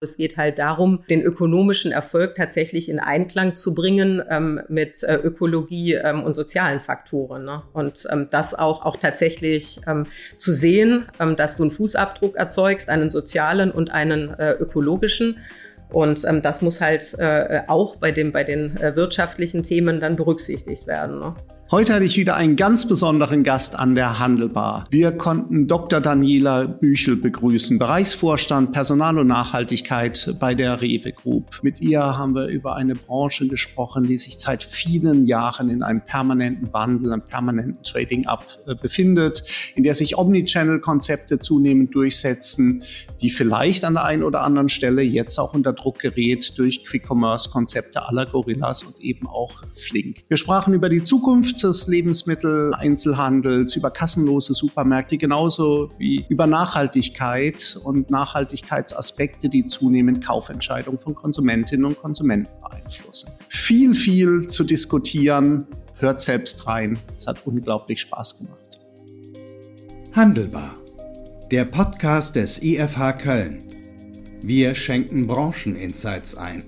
Es geht halt darum, den ökonomischen Erfolg tatsächlich in Einklang zu bringen ähm, mit äh, Ökologie ähm, und sozialen Faktoren. Ne? Und ähm, das auch, auch tatsächlich ähm, zu sehen, ähm, dass du einen Fußabdruck erzeugst, einen sozialen und einen äh, ökologischen. Und ähm, das muss halt äh, auch bei, dem, bei den äh, wirtschaftlichen Themen dann berücksichtigt werden. Ne? Heute hatte ich wieder einen ganz besonderen Gast an der Handelbar. Wir konnten Dr. Daniela Büchel begrüßen, Bereichsvorstand Personal und Nachhaltigkeit bei der Rewe Group. Mit ihr haben wir über eine Branche gesprochen, die sich seit vielen Jahren in einem permanenten Wandel, einem permanenten Trading-up äh, befindet, in der sich Omnichannel-Konzepte zunehmend durchsetzen, die vielleicht an der einen oder anderen Stelle jetzt auch unter Druck gerät durch Quick-Commerce-Konzepte aller Gorillas und eben auch Flink. Wir sprachen über die Zukunft des Lebensmitteleinzelhandels, über kassenlose Supermärkte, genauso wie über Nachhaltigkeit und Nachhaltigkeitsaspekte, die zunehmend Kaufentscheidungen von Konsumentinnen und Konsumenten beeinflussen. Viel, viel zu diskutieren. Hört selbst rein. Es hat unglaublich Spaß gemacht. Handelbar. Der Podcast des IFH Köln. Wir schenken Brancheninsights ein.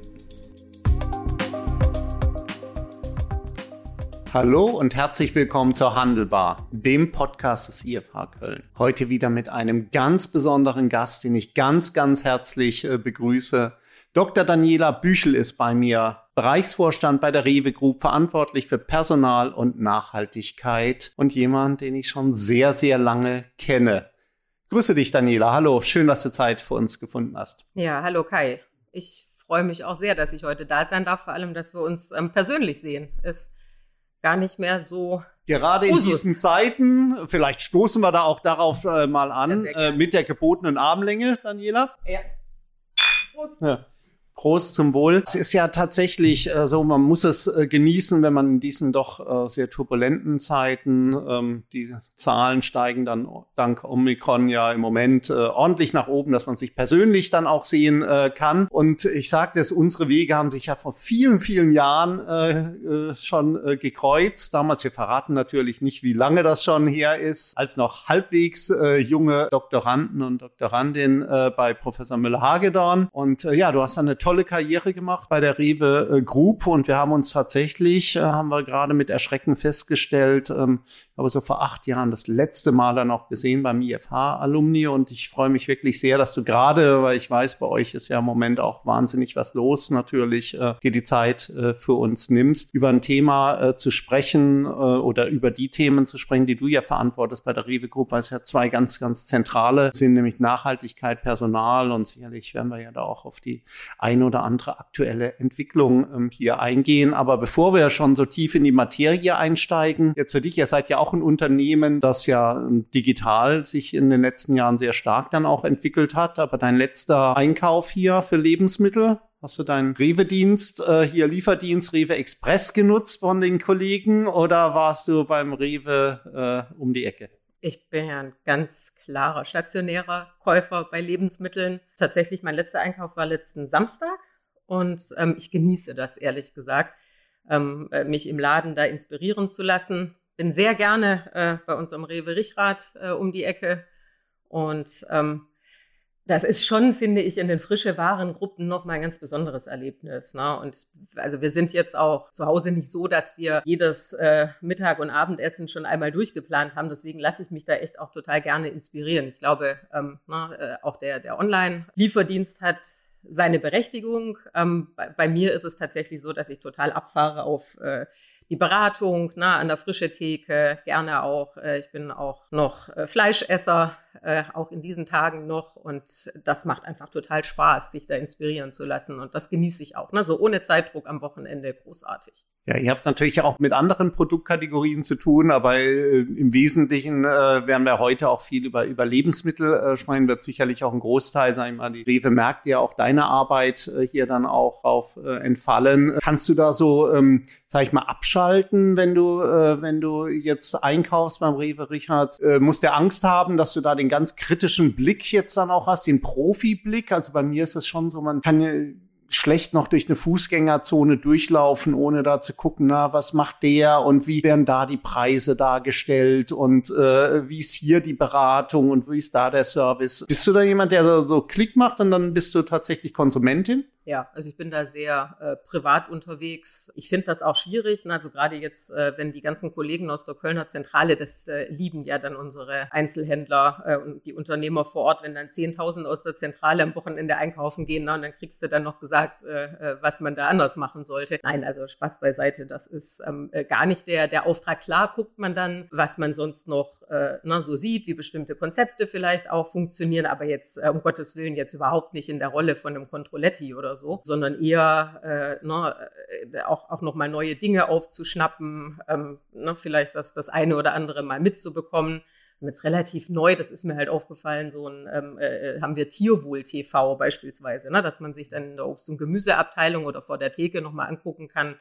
Hallo und herzlich willkommen zur Handelbar, dem Podcast des IFH Köln. Heute wieder mit einem ganz besonderen Gast, den ich ganz, ganz herzlich äh, begrüße. Dr. Daniela Büchel ist bei mir, Bereichsvorstand bei der Rewe Group, verantwortlich für Personal und Nachhaltigkeit und jemand, den ich schon sehr, sehr lange kenne. Grüße dich, Daniela. Hallo, schön, dass du Zeit für uns gefunden hast. Ja, hallo Kai. Ich freue mich auch sehr, dass ich heute da sein darf, vor allem, dass wir uns ähm, persönlich sehen. Ist gar nicht mehr so. Gerade in diesen Zeiten, vielleicht stoßen wir da auch darauf äh, mal an, ja, äh, mit der gebotenen Armlänge, Daniela. Ja. Prost. Ja. Prost zum Wohl. Es ist ja tatsächlich äh, so, man muss es äh, genießen, wenn man in diesen doch äh, sehr turbulenten Zeiten, ähm, die Zahlen steigen dann dank Omikron ja im Moment äh, ordentlich nach oben, dass man sich persönlich dann auch sehen äh, kann. Und ich sagte es, unsere Wege haben sich ja vor vielen, vielen Jahren äh, schon gekreuzt. Damals, wir verraten natürlich nicht, wie lange das schon her ist, als noch halbwegs junge Doktoranden und Doktorandin bei Professor Müller-Hagedorn. Und ja, du hast dann eine tolle tolle Karriere gemacht bei der Rewe äh, Group. Und wir haben uns tatsächlich, äh, haben wir gerade mit Erschrecken festgestellt, ähm, glaube so vor acht Jahren das letzte Mal dann auch gesehen beim IFH-Alumni und ich freue mich wirklich sehr, dass du gerade, weil ich weiß, bei euch ist ja im Moment auch wahnsinnig was los, natürlich äh, dir die Zeit äh, für uns nimmst, über ein Thema äh, zu sprechen äh, oder über die Themen zu sprechen, die du ja verantwortest bei der Rewe Group, weil es ja zwei ganz, ganz zentrale sind, nämlich Nachhaltigkeit, Personal. Und sicherlich werden wir ja da auch auf die ein ein oder andere aktuelle Entwicklung ähm, hier eingehen. Aber bevor wir schon so tief in die Materie einsteigen, jetzt für dich, ihr seid ja auch ein Unternehmen, das ja ähm, digital sich in den letzten Jahren sehr stark dann auch entwickelt hat. Aber dein letzter Einkauf hier für Lebensmittel, Hast du deinen Rewe-Dienst, äh, hier Lieferdienst Rewe Express genutzt von den Kollegen oder warst du beim Rewe äh, um die Ecke? Ich bin ja ein ganz klarer stationärer Käufer bei Lebensmitteln. Tatsächlich, mein letzter Einkauf war letzten Samstag und ähm, ich genieße das, ehrlich gesagt, ähm, äh, mich im Laden da inspirieren zu lassen. Bin sehr gerne äh, bei unserem Rewe Richrad äh, um die Ecke und ähm, das ist schon, finde ich, in den frische Warengruppen noch mal ein ganz besonderes Erlebnis. Ne? Und also wir sind jetzt auch zu Hause nicht so, dass wir jedes äh, Mittag- und Abendessen schon einmal durchgeplant haben. Deswegen lasse ich mich da echt auch total gerne inspirieren. Ich glaube, ähm, ne, äh, auch der, der Online-Lieferdienst hat seine Berechtigung. Ähm, bei, bei, mir ist es tatsächlich so, dass ich total abfahre auf äh, die Beratung, ne, an der frische Theke, gerne auch. Äh, ich bin auch noch äh, Fleischesser, äh, auch in diesen Tagen noch. Und das macht einfach total Spaß, sich da inspirieren zu lassen. Und das genieße ich auch. Ne? So ohne Zeitdruck am Wochenende großartig. Ja, ihr habt natürlich auch mit anderen Produktkategorien zu tun, aber äh, im Wesentlichen äh, werden wir heute auch viel über, über Lebensmittel äh, sprechen, wird sicherlich auch ein Großteil, sag ich mal, die Rewe merkt ja auch deine Arbeit äh, hier dann auch auf äh, entfallen. Kannst du da so, ähm, sag ich mal, abschalten, wenn du, äh, wenn du jetzt einkaufst beim Rewe, Richard? Äh, musst du Angst haben, dass du da den ganz kritischen Blick jetzt dann auch hast, den Profiblick? Also bei mir ist es schon so, man kann schlecht noch durch eine Fußgängerzone durchlaufen, ohne da zu gucken, na, was macht der und wie werden da die Preise dargestellt und äh, wie ist hier die Beratung und wie ist da der Service. Bist du da jemand, der so Klick macht und dann bist du tatsächlich Konsumentin? Ja, also ich bin da sehr äh, privat unterwegs. Ich finde das auch schwierig. Ne? Also gerade jetzt, äh, wenn die ganzen Kollegen aus der Kölner Zentrale, das äh, lieben ja dann unsere Einzelhändler äh, und die Unternehmer vor Ort, wenn dann 10.000 aus der Zentrale am Wochenende einkaufen gehen ne? und dann kriegst du dann noch gesagt, äh, äh, was man da anders machen sollte. Nein, also Spaß beiseite, das ist ähm, äh, gar nicht der, der Auftrag. Klar guckt man dann, was man sonst noch na, so sieht, wie bestimmte Konzepte vielleicht auch funktionieren, aber jetzt um Gottes Willen jetzt überhaupt nicht in der Rolle von einem Controletti oder so, sondern eher äh, ne, äh, auch, auch nochmal neue Dinge aufzuschnappen, ähm, ne, vielleicht das, das eine oder andere mal mitzubekommen. Jetzt relativ neu, das ist mir halt aufgefallen, so ein, ähm, äh, haben wir Tierwohl-TV beispielsweise, ne, dass man sich dann in der Obst- und Gemüseabteilung oder vor der Theke nochmal angucken kann,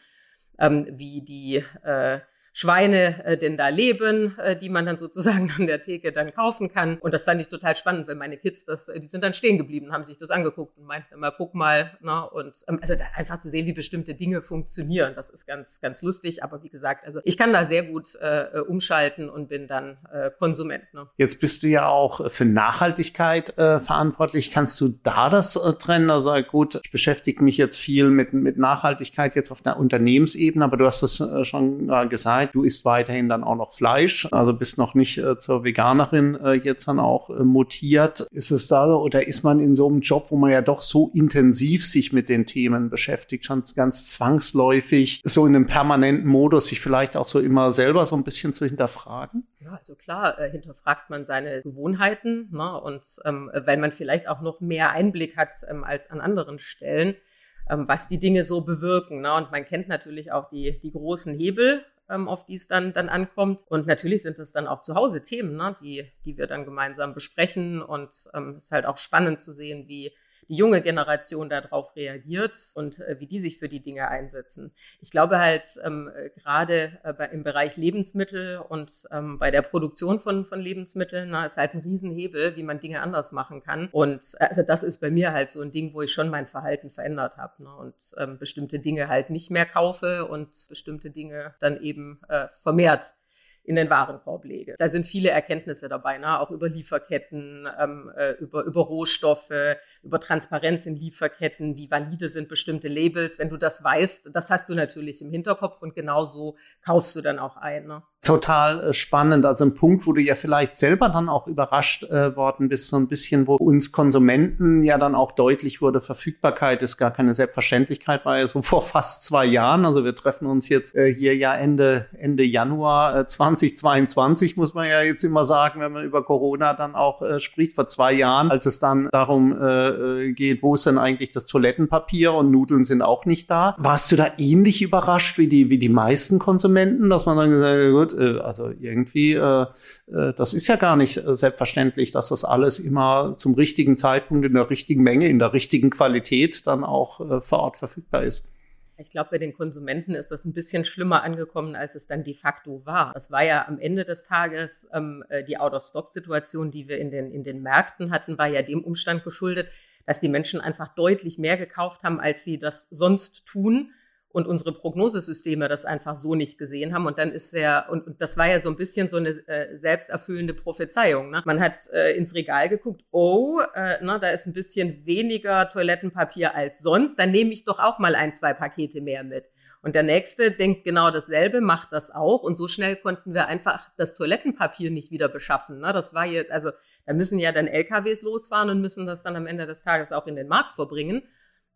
ähm, wie die äh, Schweine äh, denn da leben, äh, die man dann sozusagen an der Theke dann kaufen kann. Und das fand ich total spannend, weil meine Kids, das, äh, die sind dann stehen geblieben, haben sich das angeguckt und meinten immer, guck mal, ne? und ähm, also da einfach zu sehen, wie bestimmte Dinge funktionieren, das ist ganz, ganz lustig. Aber wie gesagt, also ich kann da sehr gut äh, umschalten und bin dann äh, Konsument. Ne? Jetzt bist du ja auch für Nachhaltigkeit äh, verantwortlich. Kannst du da das äh, trennen? Also gut, ich beschäftige mich jetzt viel mit, mit Nachhaltigkeit jetzt auf der Unternehmensebene, aber du hast es äh, schon äh, gesagt, Zeit. Du isst weiterhin dann auch noch Fleisch, also bist noch nicht äh, zur Veganerin äh, jetzt dann auch äh, mutiert. Ist es da so oder ist man in so einem Job, wo man ja doch so intensiv sich mit den Themen beschäftigt, schon ganz zwangsläufig, so in einem permanenten Modus, sich vielleicht auch so immer selber so ein bisschen zu hinterfragen? Ja, also klar, äh, hinterfragt man seine Gewohnheiten ne, und ähm, weil man vielleicht auch noch mehr Einblick hat ähm, als an anderen Stellen ähm, was die Dinge so bewirken. Ne? Und man kennt natürlich auch die, die großen Hebel, auf die es dann, dann ankommt. Und natürlich sind es dann auch zu Hause Themen, ne, die, die wir dann gemeinsam besprechen. Und ähm, es ist halt auch spannend zu sehen, wie die junge Generation darauf reagiert und äh, wie die sich für die Dinge einsetzen. Ich glaube halt ähm, äh, gerade äh, im Bereich Lebensmittel und ähm, bei der Produktion von, von Lebensmitteln na, ist halt ein Riesenhebel, wie man Dinge anders machen kann. Und äh, also das ist bei mir halt so ein Ding, wo ich schon mein Verhalten verändert habe ne? und ähm, bestimmte Dinge halt nicht mehr kaufe und bestimmte Dinge dann eben äh, vermehrt in den Warenkorb lege. Da sind viele Erkenntnisse dabei, ne? auch über Lieferketten, ähm, äh, über, über Rohstoffe, über Transparenz in Lieferketten, wie valide sind bestimmte Labels. Wenn du das weißt, das hast du natürlich im Hinterkopf und genauso kaufst du dann auch ein. Ne? total äh, spannend. Also ein Punkt, wo du ja vielleicht selber dann auch überrascht äh, worden bist, so ein bisschen, wo uns Konsumenten ja dann auch deutlich wurde, Verfügbarkeit ist gar keine Selbstverständlichkeit, war ja so vor fast zwei Jahren. Also wir treffen uns jetzt äh, hier ja Ende, Ende Januar äh, 2022, muss man ja jetzt immer sagen, wenn man über Corona dann auch äh, spricht, vor zwei Jahren, als es dann darum äh, äh geht, wo ist denn eigentlich das Toilettenpapier und Nudeln sind auch nicht da. Warst du da ähnlich überrascht wie die, wie die meisten Konsumenten, dass man dann gesagt hat, gut, äh, also irgendwie, äh, äh, das ist ja gar nicht selbstverständlich, dass das alles immer zum richtigen Zeitpunkt in der richtigen Menge, in der richtigen Qualität dann auch vor Ort verfügbar ist. Ich glaube, bei den Konsumenten ist das ein bisschen schlimmer angekommen, als es dann de facto war. Das war ja am Ende des Tages ähm, die Out-of-Stock-Situation, die wir in den, in den Märkten hatten, war ja dem Umstand geschuldet, dass die Menschen einfach deutlich mehr gekauft haben, als sie das sonst tun und unsere Prognosesysteme das einfach so nicht gesehen haben. Und dann ist der, und, und das war ja so ein bisschen so eine äh, selbsterfüllende Prophezeiung. Ne? Man hat äh, ins Regal geguckt, oh, äh, na, da ist ein bisschen weniger Toilettenpapier als sonst, dann nehme ich doch auch mal ein, zwei Pakete mehr mit. Und der nächste denkt genau dasselbe, macht das auch. Und so schnell konnten wir einfach das Toilettenpapier nicht wieder beschaffen. Ne? Das war jetzt, also da müssen ja dann LKWs losfahren und müssen das dann am Ende des Tages auch in den Markt verbringen.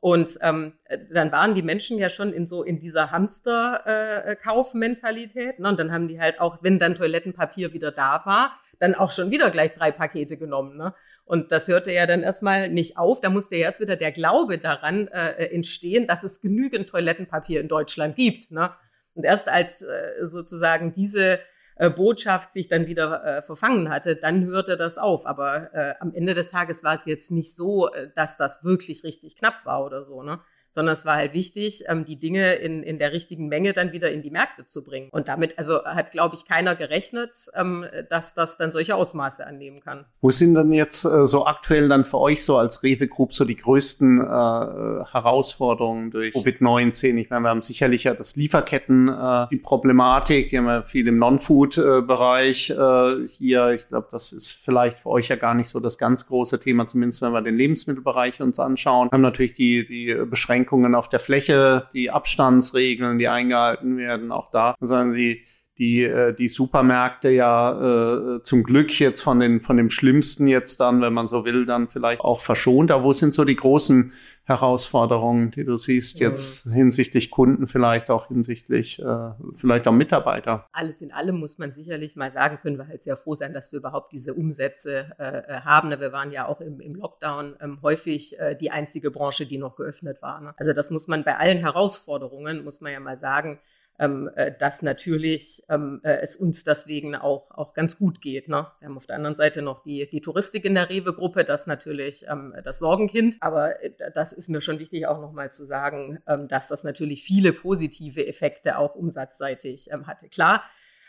Und ähm, dann waren die Menschen ja schon in so in dieser Hamster-Kaufmentalität. Äh, ne? Und dann haben die halt auch, wenn dann Toilettenpapier wieder da war, dann auch schon wieder gleich drei Pakete genommen. Ne? Und das hörte ja dann erstmal nicht auf. Da musste ja erst wieder der Glaube daran äh, entstehen, dass es genügend Toilettenpapier in Deutschland gibt. Ne? Und erst als äh, sozusagen diese äh, Botschaft sich dann wieder äh, verfangen hatte, dann hörte das auf. Aber äh, am Ende des Tages war es jetzt nicht so, äh, dass das wirklich richtig knapp war oder so, ne? Sondern es war halt wichtig, ähm, die Dinge in, in der richtigen Menge dann wieder in die Märkte zu bringen. Und damit, also hat, glaube ich, keiner gerechnet, ähm, dass das dann solche Ausmaße annehmen kann. Wo sind denn jetzt äh, so aktuell dann für euch so als Rewe Group so die größten äh, Herausforderungen durch Covid-19? Ich meine, wir haben sicherlich ja das Lieferketten, äh, die Problematik, die haben wir viel im Non-Food-Bereich äh, hier. Ich glaube, das ist vielleicht für euch ja gar nicht so das ganz große Thema, zumindest wenn wir den Lebensmittelbereich uns anschauen. Wir haben natürlich die, die Beschränkungen auf der Fläche, die Abstandsregeln, die eingehalten werden. Auch da sagen sie, die, äh, die Supermärkte ja äh, zum Glück jetzt von, den, von dem Schlimmsten jetzt dann, wenn man so will, dann vielleicht auch verschont. Aber wo sind so die großen Herausforderungen, die du siehst jetzt ja. hinsichtlich Kunden, vielleicht auch hinsichtlich äh, vielleicht auch Mitarbeiter? Alles in allem muss man sicherlich mal sagen, können wir halt sehr froh sein, dass wir überhaupt diese Umsätze äh, haben. Wir waren ja auch im, im Lockdown ähm, häufig äh, die einzige Branche, die noch geöffnet war. Ne? Also das muss man bei allen Herausforderungen, muss man ja mal sagen, ähm, äh, dass natürlich ähm, äh, es uns deswegen auch, auch ganz gut geht. Ne? Wir haben auf der anderen Seite noch die, die Touristik in der Rewe-Gruppe, das natürlich ähm, das Sorgenkind. Aber äh, das ist mir schon wichtig auch nochmal zu sagen, ähm, dass das natürlich viele positive Effekte auch umsatzseitig ähm, hatte. Klar,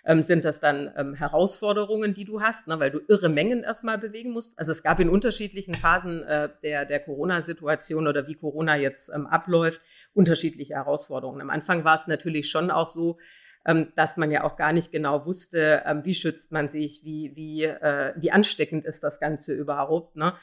ähm, sind das dann ähm, Herausforderungen, die du hast, ne, weil du irre Mengen erstmal bewegen musst. Also es gab in unterschiedlichen Phasen äh, der, der Corona-Situation oder wie Corona jetzt ähm, abläuft, unterschiedliche Herausforderungen. Am Anfang war es natürlich schon auch so, ähm, dass man ja auch gar nicht genau wusste, ähm, wie schützt man sich, wie, wie, äh, wie ansteckend ist das Ganze überhaupt. Ne?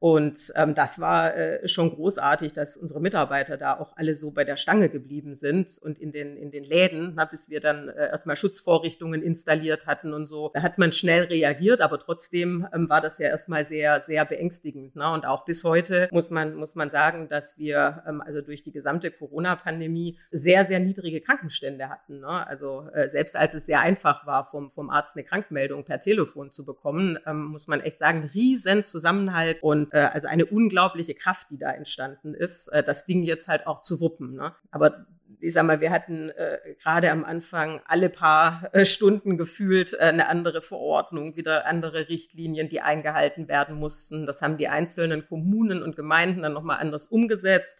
Und ähm, das war äh, schon großartig, dass unsere Mitarbeiter da auch alle so bei der Stange geblieben sind und in den, in den Läden, na, bis wir dann äh, erstmal Schutzvorrichtungen installiert hatten und so. Da hat man schnell reagiert, aber trotzdem ähm, war das ja erstmal sehr, sehr beängstigend. Ne? Und auch bis heute muss man, muss man sagen, dass wir ähm, also durch die gesamte Corona-Pandemie sehr, sehr niedrige Krankenstände hatten. Ne? Also äh, selbst als es sehr einfach war, vom, vom Arzt eine Krankmeldung per Telefon zu bekommen, ähm, muss man echt sagen, riesen Zusammenhalt und äh, also eine unglaubliche Kraft, die da entstanden ist, äh, das Ding jetzt halt auch zu wuppen. Ne? Aber ich sag mal, wir hatten äh, gerade am Anfang alle paar äh, Stunden gefühlt äh, eine andere Verordnung, wieder andere Richtlinien, die eingehalten werden mussten. Das haben die einzelnen Kommunen und Gemeinden dann nochmal anders umgesetzt.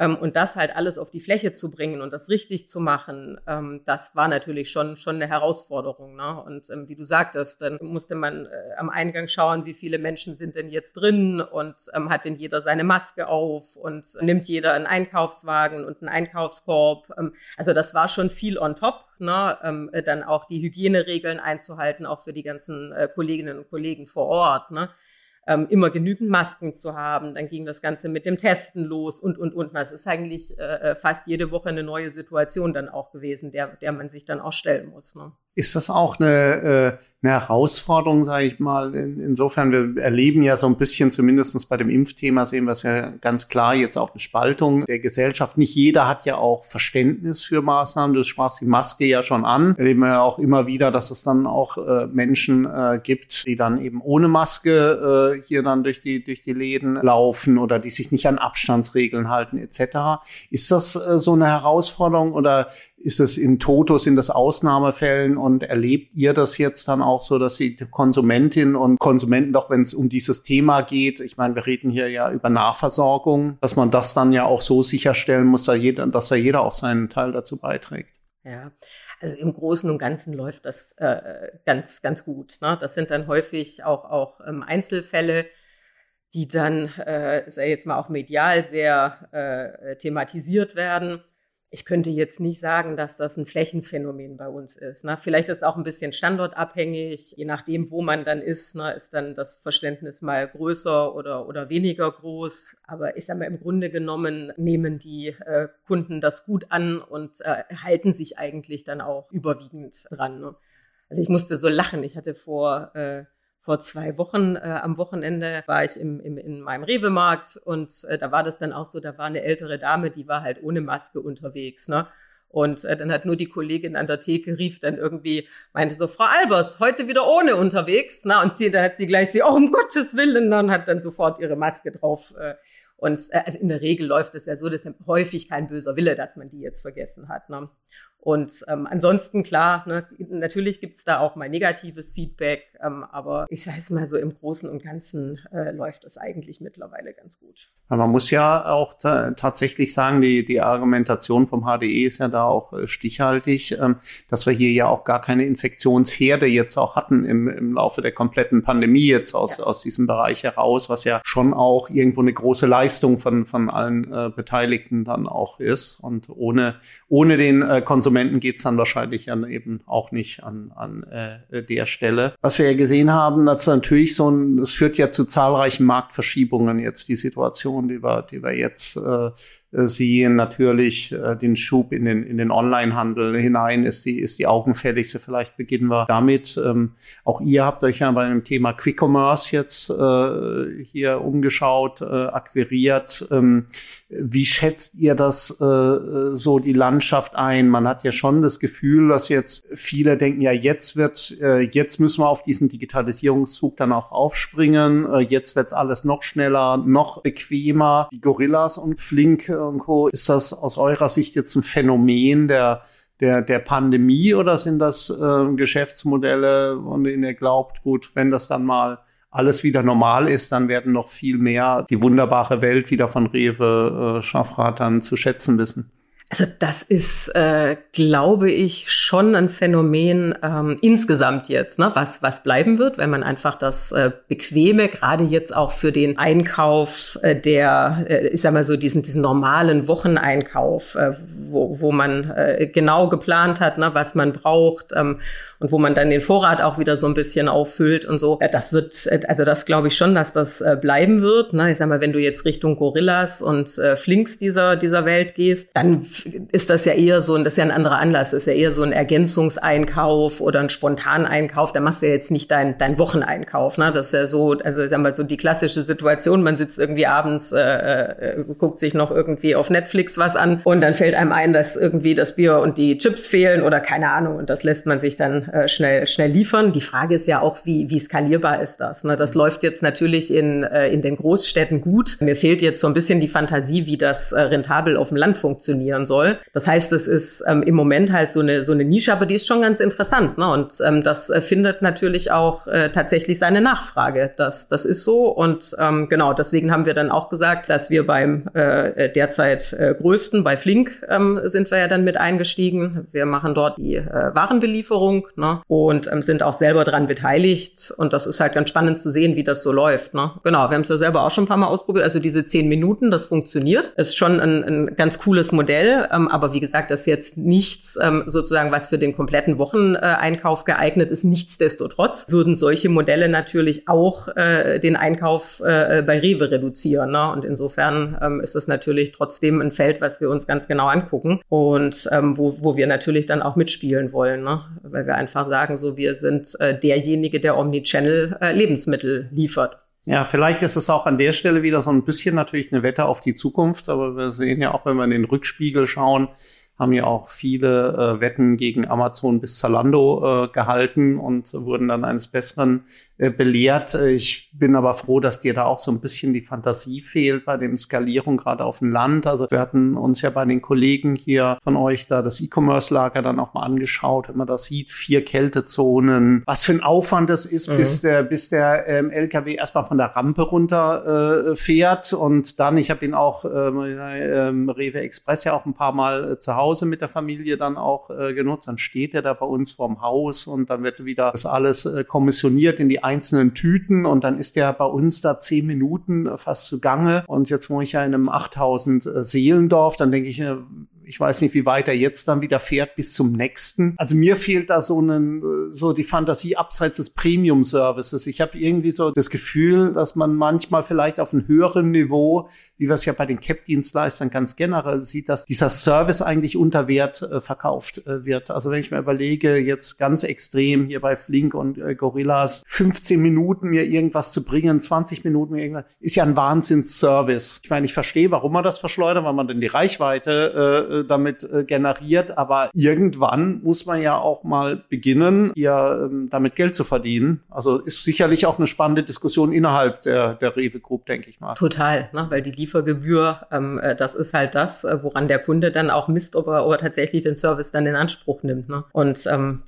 Ähm, und das halt alles auf die Fläche zu bringen und das richtig zu machen, ähm, das war natürlich schon, schon eine Herausforderung. Ne? Und ähm, wie du sagtest, dann musste man äh, am Eingang schauen, wie viele Menschen sind denn jetzt drin und hat denn jeder seine Maske auf und nimmt jeder einen Einkaufswagen und einen Einkaufskorb. Also das war schon viel on top. Ne? Dann auch die Hygieneregeln einzuhalten, auch für die ganzen äh, Kolleginnen und Kollegen vor Ort. Ne? Ähm, immer genügend Masken zu haben. Dann ging das Ganze mit dem Testen los und, und, und. Das ist eigentlich äh, äh, fast jede Woche eine neue Situation dann auch gewesen, der, der man sich dann auch stellen muss. Ne? Ist das auch eine, äh, eine Herausforderung, sage ich mal? In, insofern, wir erleben ja so ein bisschen, zumindestens bei dem Impfthema sehen wir es ja ganz klar, jetzt auch eine Spaltung der Gesellschaft. Nicht jeder hat ja auch Verständnis für Maßnahmen. Du sprachst die Maske ja schon an. Wir erleben ja auch immer wieder, dass es dann auch äh, Menschen gibt, die dann eben ohne Maske hier dann durch die, durch die Läden laufen oder die sich nicht an Abstandsregeln halten etc. Ist das äh, so eine Herausforderung oder ist es in Toto, sind das Ausnahmefällen und erlebt ihr das jetzt dann auch so, dass die Konsumentinnen und Konsumenten doch, wenn es um dieses Thema geht, ich meine, wir reden hier ja über Nahversorgung, dass man das dann ja auch so sicherstellen muss, dass, jeder, dass da jeder auch seinen Teil dazu beiträgt? Ja, also im Großen und Ganzen läuft das äh, ganz, ganz gut. Ne? Das sind dann häufig auch, auch ähm, Einzelfälle, die dann, äh, sei jetzt mal auch medial sehr äh, thematisiert werden ich könnte jetzt nicht sagen, dass das ein Flächenphänomen bei uns ist. Ne? Vielleicht ist es auch ein bisschen standortabhängig. Je nachdem, wo man dann ist, ne, ist dann das Verständnis mal größer oder, oder weniger groß. Aber ich sage mal, im Grunde genommen nehmen die äh, Kunden das gut an und äh, halten sich eigentlich dann auch überwiegend dran. Ne? Also ich musste so lachen. Ich hatte vor... Äh, vor zwei Wochen äh, am Wochenende war ich im, im, in meinem Rewe-Markt und äh, da war das dann auch so, da war eine ältere Dame, die war halt ohne Maske unterwegs. Ne? Und äh, dann hat nur die Kollegin an der Theke rief dann irgendwie, meinte so, Frau Albers, heute wieder ohne unterwegs. Na, und sie, da hat sie gleich sie, oh, um Gottes Willen, dann hat dann sofort ihre Maske drauf. Äh, und äh, also in der Regel läuft es ja so, dass häufig kein böser Wille, dass man die jetzt vergessen hat. Ne? Und ähm, ansonsten, klar, ne, natürlich gibt's da auch mal negatives Feedback, ähm, aber ich sage es mal so, im Großen und Ganzen äh, läuft das eigentlich mittlerweile ganz gut. man muss ja auch tatsächlich sagen, die, die Argumentation vom HDE ist ja da auch äh, stichhaltig, ähm, dass wir hier ja auch gar keine Infektionsherde jetzt auch hatten im, im Laufe der kompletten Pandemie jetzt aus, ja. aus diesem Bereich heraus, was ja schon auch irgendwo eine große Leistung von, von allen äh, Beteiligten dann auch ist. Und ohne, ohne den äh, Konsumenten Konsumenten geht es dann wahrscheinlich dann eben auch nicht an, an äh, der Stelle. Was wir ja gesehen haben, dass natürlich so ein, es führt ja zu zahlreichen Marktverschiebungen jetzt die Situation, die wir, die wir jetzt äh, äh, sehen natürlich äh, den Schub in den, in den Online-Handel hinein, ist die, ist die augenfälligste. Vielleicht beginnen wir damit. Ähm, auch ihr habt euch ja bei dem Thema Quick Commerce jetzt äh, hier umgeschaut, akquiriert. Ähm, wie schätzt ihr das so die Landschaft ein? Man hat ja schon das Gefühl, dass jetzt viele denken, ja, jetzt wird, jetzt müssen wir auf diesen Digitalisierungszug dann auch aufspringen. Jetzt wird's alles noch schneller, noch bequemer. Die Gorillas und Flink und Co. Ist das aus eurer Sicht jetzt ein Phänomen der, der, der Pandemie oder sind das äh, Geschäftsmodelle, von denen ihr glaubt, gut, wenn das dann mal alles wieder normal ist, dann werden noch viel mehr die wunderbare Welt wieder von Rewe äh, Schaffrat dann zu schätzen wissen? Also das ist, äh, glaube ich, schon ein Phänomen ähm, insgesamt jetzt, ne? was, was bleiben wird, wenn man einfach das äh, Bequeme, gerade jetzt auch für den Einkauf äh, der, äh, ich sag mal so, diesen, diesen normalen Wocheneinkauf, äh, wo, wo man äh, genau geplant hat, ne, was man braucht ähm, und wo man dann den Vorrat auch wieder so ein bisschen auffüllt und so. Äh, das wird, äh, also das glaube ich schon, dass das äh, bleiben wird. Ne? Ich sag mal, wenn du jetzt Richtung Gorillas und äh, Flinks dieser, dieser Welt gehst, dann ist das ja eher so, und das ist ja ein anderer Anlass, ist ja eher so ein Ergänzungseinkauf oder ein Spontaneinkauf. Da machst du ja jetzt nicht dein, dein Wocheneinkauf. Ne? Das ist ja so, also sagen wir so die klassische Situation, man sitzt irgendwie abends, äh, äh, guckt sich noch irgendwie auf Netflix was an und dann fällt einem ein, dass irgendwie das Bier und die Chips fehlen oder keine Ahnung und das lässt man sich dann äh, schnell, schnell liefern. Die Frage ist ja auch, wie, wie skalierbar ist das? Ne? Das läuft jetzt natürlich in, äh, in den Großstädten gut. Mir fehlt jetzt so ein bisschen die Fantasie, wie das äh, rentabel auf dem Land funktionieren soll. Das heißt, es ist ähm, im Moment halt so eine, so eine Nische, aber die ist schon ganz interessant. Ne? Und ähm, das äh, findet natürlich auch äh, tatsächlich seine Nachfrage. Das, das ist so. Und ähm, genau, deswegen haben wir dann auch gesagt, dass wir beim äh, derzeit äh, größten, bei Flink, ähm, sind wir ja dann mit eingestiegen. Wir machen dort die äh, Warenbelieferung ne? und ähm, sind auch selber dran beteiligt. Und das ist halt ganz spannend zu sehen, wie das so läuft. Ne? Genau, wir haben es ja selber auch schon ein paar Mal ausprobiert. Also diese zehn Minuten, das funktioniert. Ist schon ein, ein ganz cooles Modell ähm, aber wie gesagt, das ist jetzt nichts ähm, sozusagen, was für den kompletten Wocheneinkauf geeignet ist. Nichtsdestotrotz würden solche Modelle natürlich auch äh, den Einkauf äh, bei Rewe reduzieren. Ne? Und insofern ähm, ist es natürlich trotzdem ein Feld, was wir uns ganz genau angucken und ähm, wo, wo wir natürlich dann auch mitspielen wollen, ne? weil wir einfach sagen, so wir sind äh, derjenige, der Omnichannel äh, Lebensmittel liefert. Ja, vielleicht ist es auch an der Stelle wieder so ein bisschen natürlich eine Wette auf die Zukunft, aber wir sehen ja auch, wenn wir in den Rückspiegel schauen, haben ja auch viele äh, Wetten gegen Amazon bis Zalando äh, gehalten und wurden dann eines Besseren äh, belehrt. Ich bin aber froh, dass dir da auch so ein bisschen die Fantasie fehlt bei dem Skalierung, gerade auf dem Land. Also wir hatten uns ja bei den Kollegen hier von euch da das E-Commerce-Lager dann auch mal angeschaut, wenn man das sieht, vier Kältezonen, was für ein Aufwand das ist, mhm. bis der, bis der ähm, LKW erstmal von der Rampe runter äh, fährt und dann, ich habe ihn auch ähm, äh, Rewe Express ja auch ein paar Mal äh, zu Hause mit der Familie dann auch äh, genutzt, dann steht er da bei uns vorm Haus und dann wird wieder das alles äh, kommissioniert in die einzelnen Tüten und dann ist der bei uns da zehn Minuten fast zugange. Und jetzt wohne ich ja in einem 8000 Seelendorf, dann denke ich, ich weiß nicht, wie weit er jetzt dann wieder fährt bis zum nächsten. Also mir fehlt da so einen, so die Fantasie abseits des Premium-Services. Ich habe irgendwie so das Gefühl, dass man manchmal vielleicht auf einem höheren Niveau, wie wir es ja bei den Cap-Dienstleistern ganz generell sieht, dass dieser Service eigentlich unter Wert äh, verkauft äh, wird. Also wenn ich mir überlege, jetzt ganz extrem hier bei Flink und äh, Gorillas, 15 Minuten mir irgendwas zu bringen, 20 Minuten mir irgendwas, ist ja ein Wahnsinns-Service. Ich meine, ich verstehe, warum man das verschleudert, weil man denn die Reichweite äh, damit äh, generiert. Aber irgendwann muss man ja auch mal beginnen, hier ähm, damit Geld zu verdienen. Also ist sicherlich auch eine spannende Diskussion innerhalb der, der Rewe Group, denke ich mal. Total, ne? weil die Liefergebühr, ähm, äh, das ist halt das, äh, woran der Kunde dann auch misst, ob er, ob er tatsächlich den Service dann in Anspruch nimmt. Ne? Und ähm,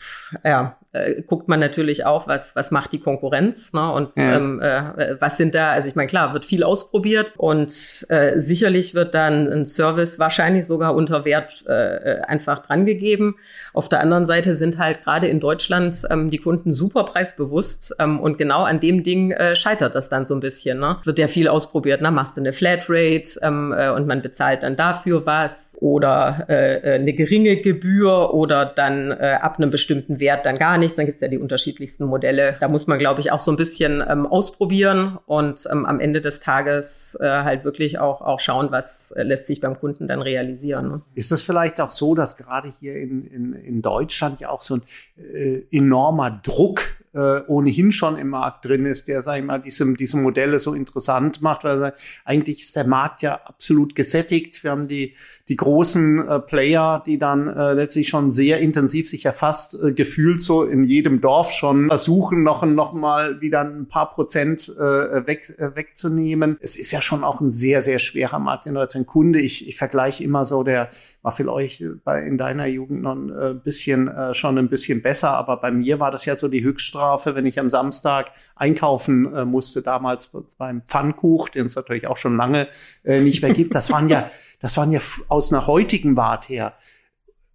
ja, äh, guckt man natürlich auch, was, was macht die Konkurrenz ne? und ja. ähm, äh, was sind da, also ich meine, klar, wird viel ausprobiert und äh, sicherlich wird dann ein Service wahrscheinlich sogar unter Wert äh, einfach drangegeben. Auf der anderen Seite sind halt gerade in Deutschland ähm, die Kunden super preisbewusst ähm, und genau an dem Ding äh, scheitert das dann so ein bisschen. Ne? Wird ja viel ausprobiert, ne? machst du eine Flatrate ähm, äh, und man bezahlt dann dafür was oder äh, äh eine geringe Gebühr oder dann äh, ab einem bestimmten Wert dann gar nichts. Dann gibt's ja die unterschiedlichsten Modelle. Da muss man, glaube ich, auch so ein bisschen ähm, ausprobieren und ähm, am Ende des Tages äh, halt wirklich auch, auch schauen, was äh, lässt sich beim Kunden dann realisieren. Ne? Ist es vielleicht auch so, dass gerade hier in, in, in Deutschland ja auch so ein äh, enormer Druck äh, ohnehin schon im Markt drin ist, der, sag ich mal, diese, diese Modelle so interessant macht, weil eigentlich ist der Markt ja absolut gesättigt. Wir haben die, die großen äh, Player, die dann äh, letztlich schon sehr intensiv sich erfasst äh, gefühlt so in jedem Dorf schon versuchen, noch, noch mal wieder ein paar Prozent äh, weg, äh, wegzunehmen. Es ist ja schon auch ein sehr, sehr schwerer Markt in Deutschland. Kunde, ich, ich vergleiche immer so, der war vielleicht bei, in deiner Jugend noch ein äh, bisschen, äh, schon ein bisschen besser, aber bei mir war das ja so die Höchststrafe, wenn ich am Samstag einkaufen äh, musste, damals beim Pfannkuch, den es natürlich auch schon lange äh, nicht mehr gibt. Das waren ja das waren ja aus einer heutigen Wart her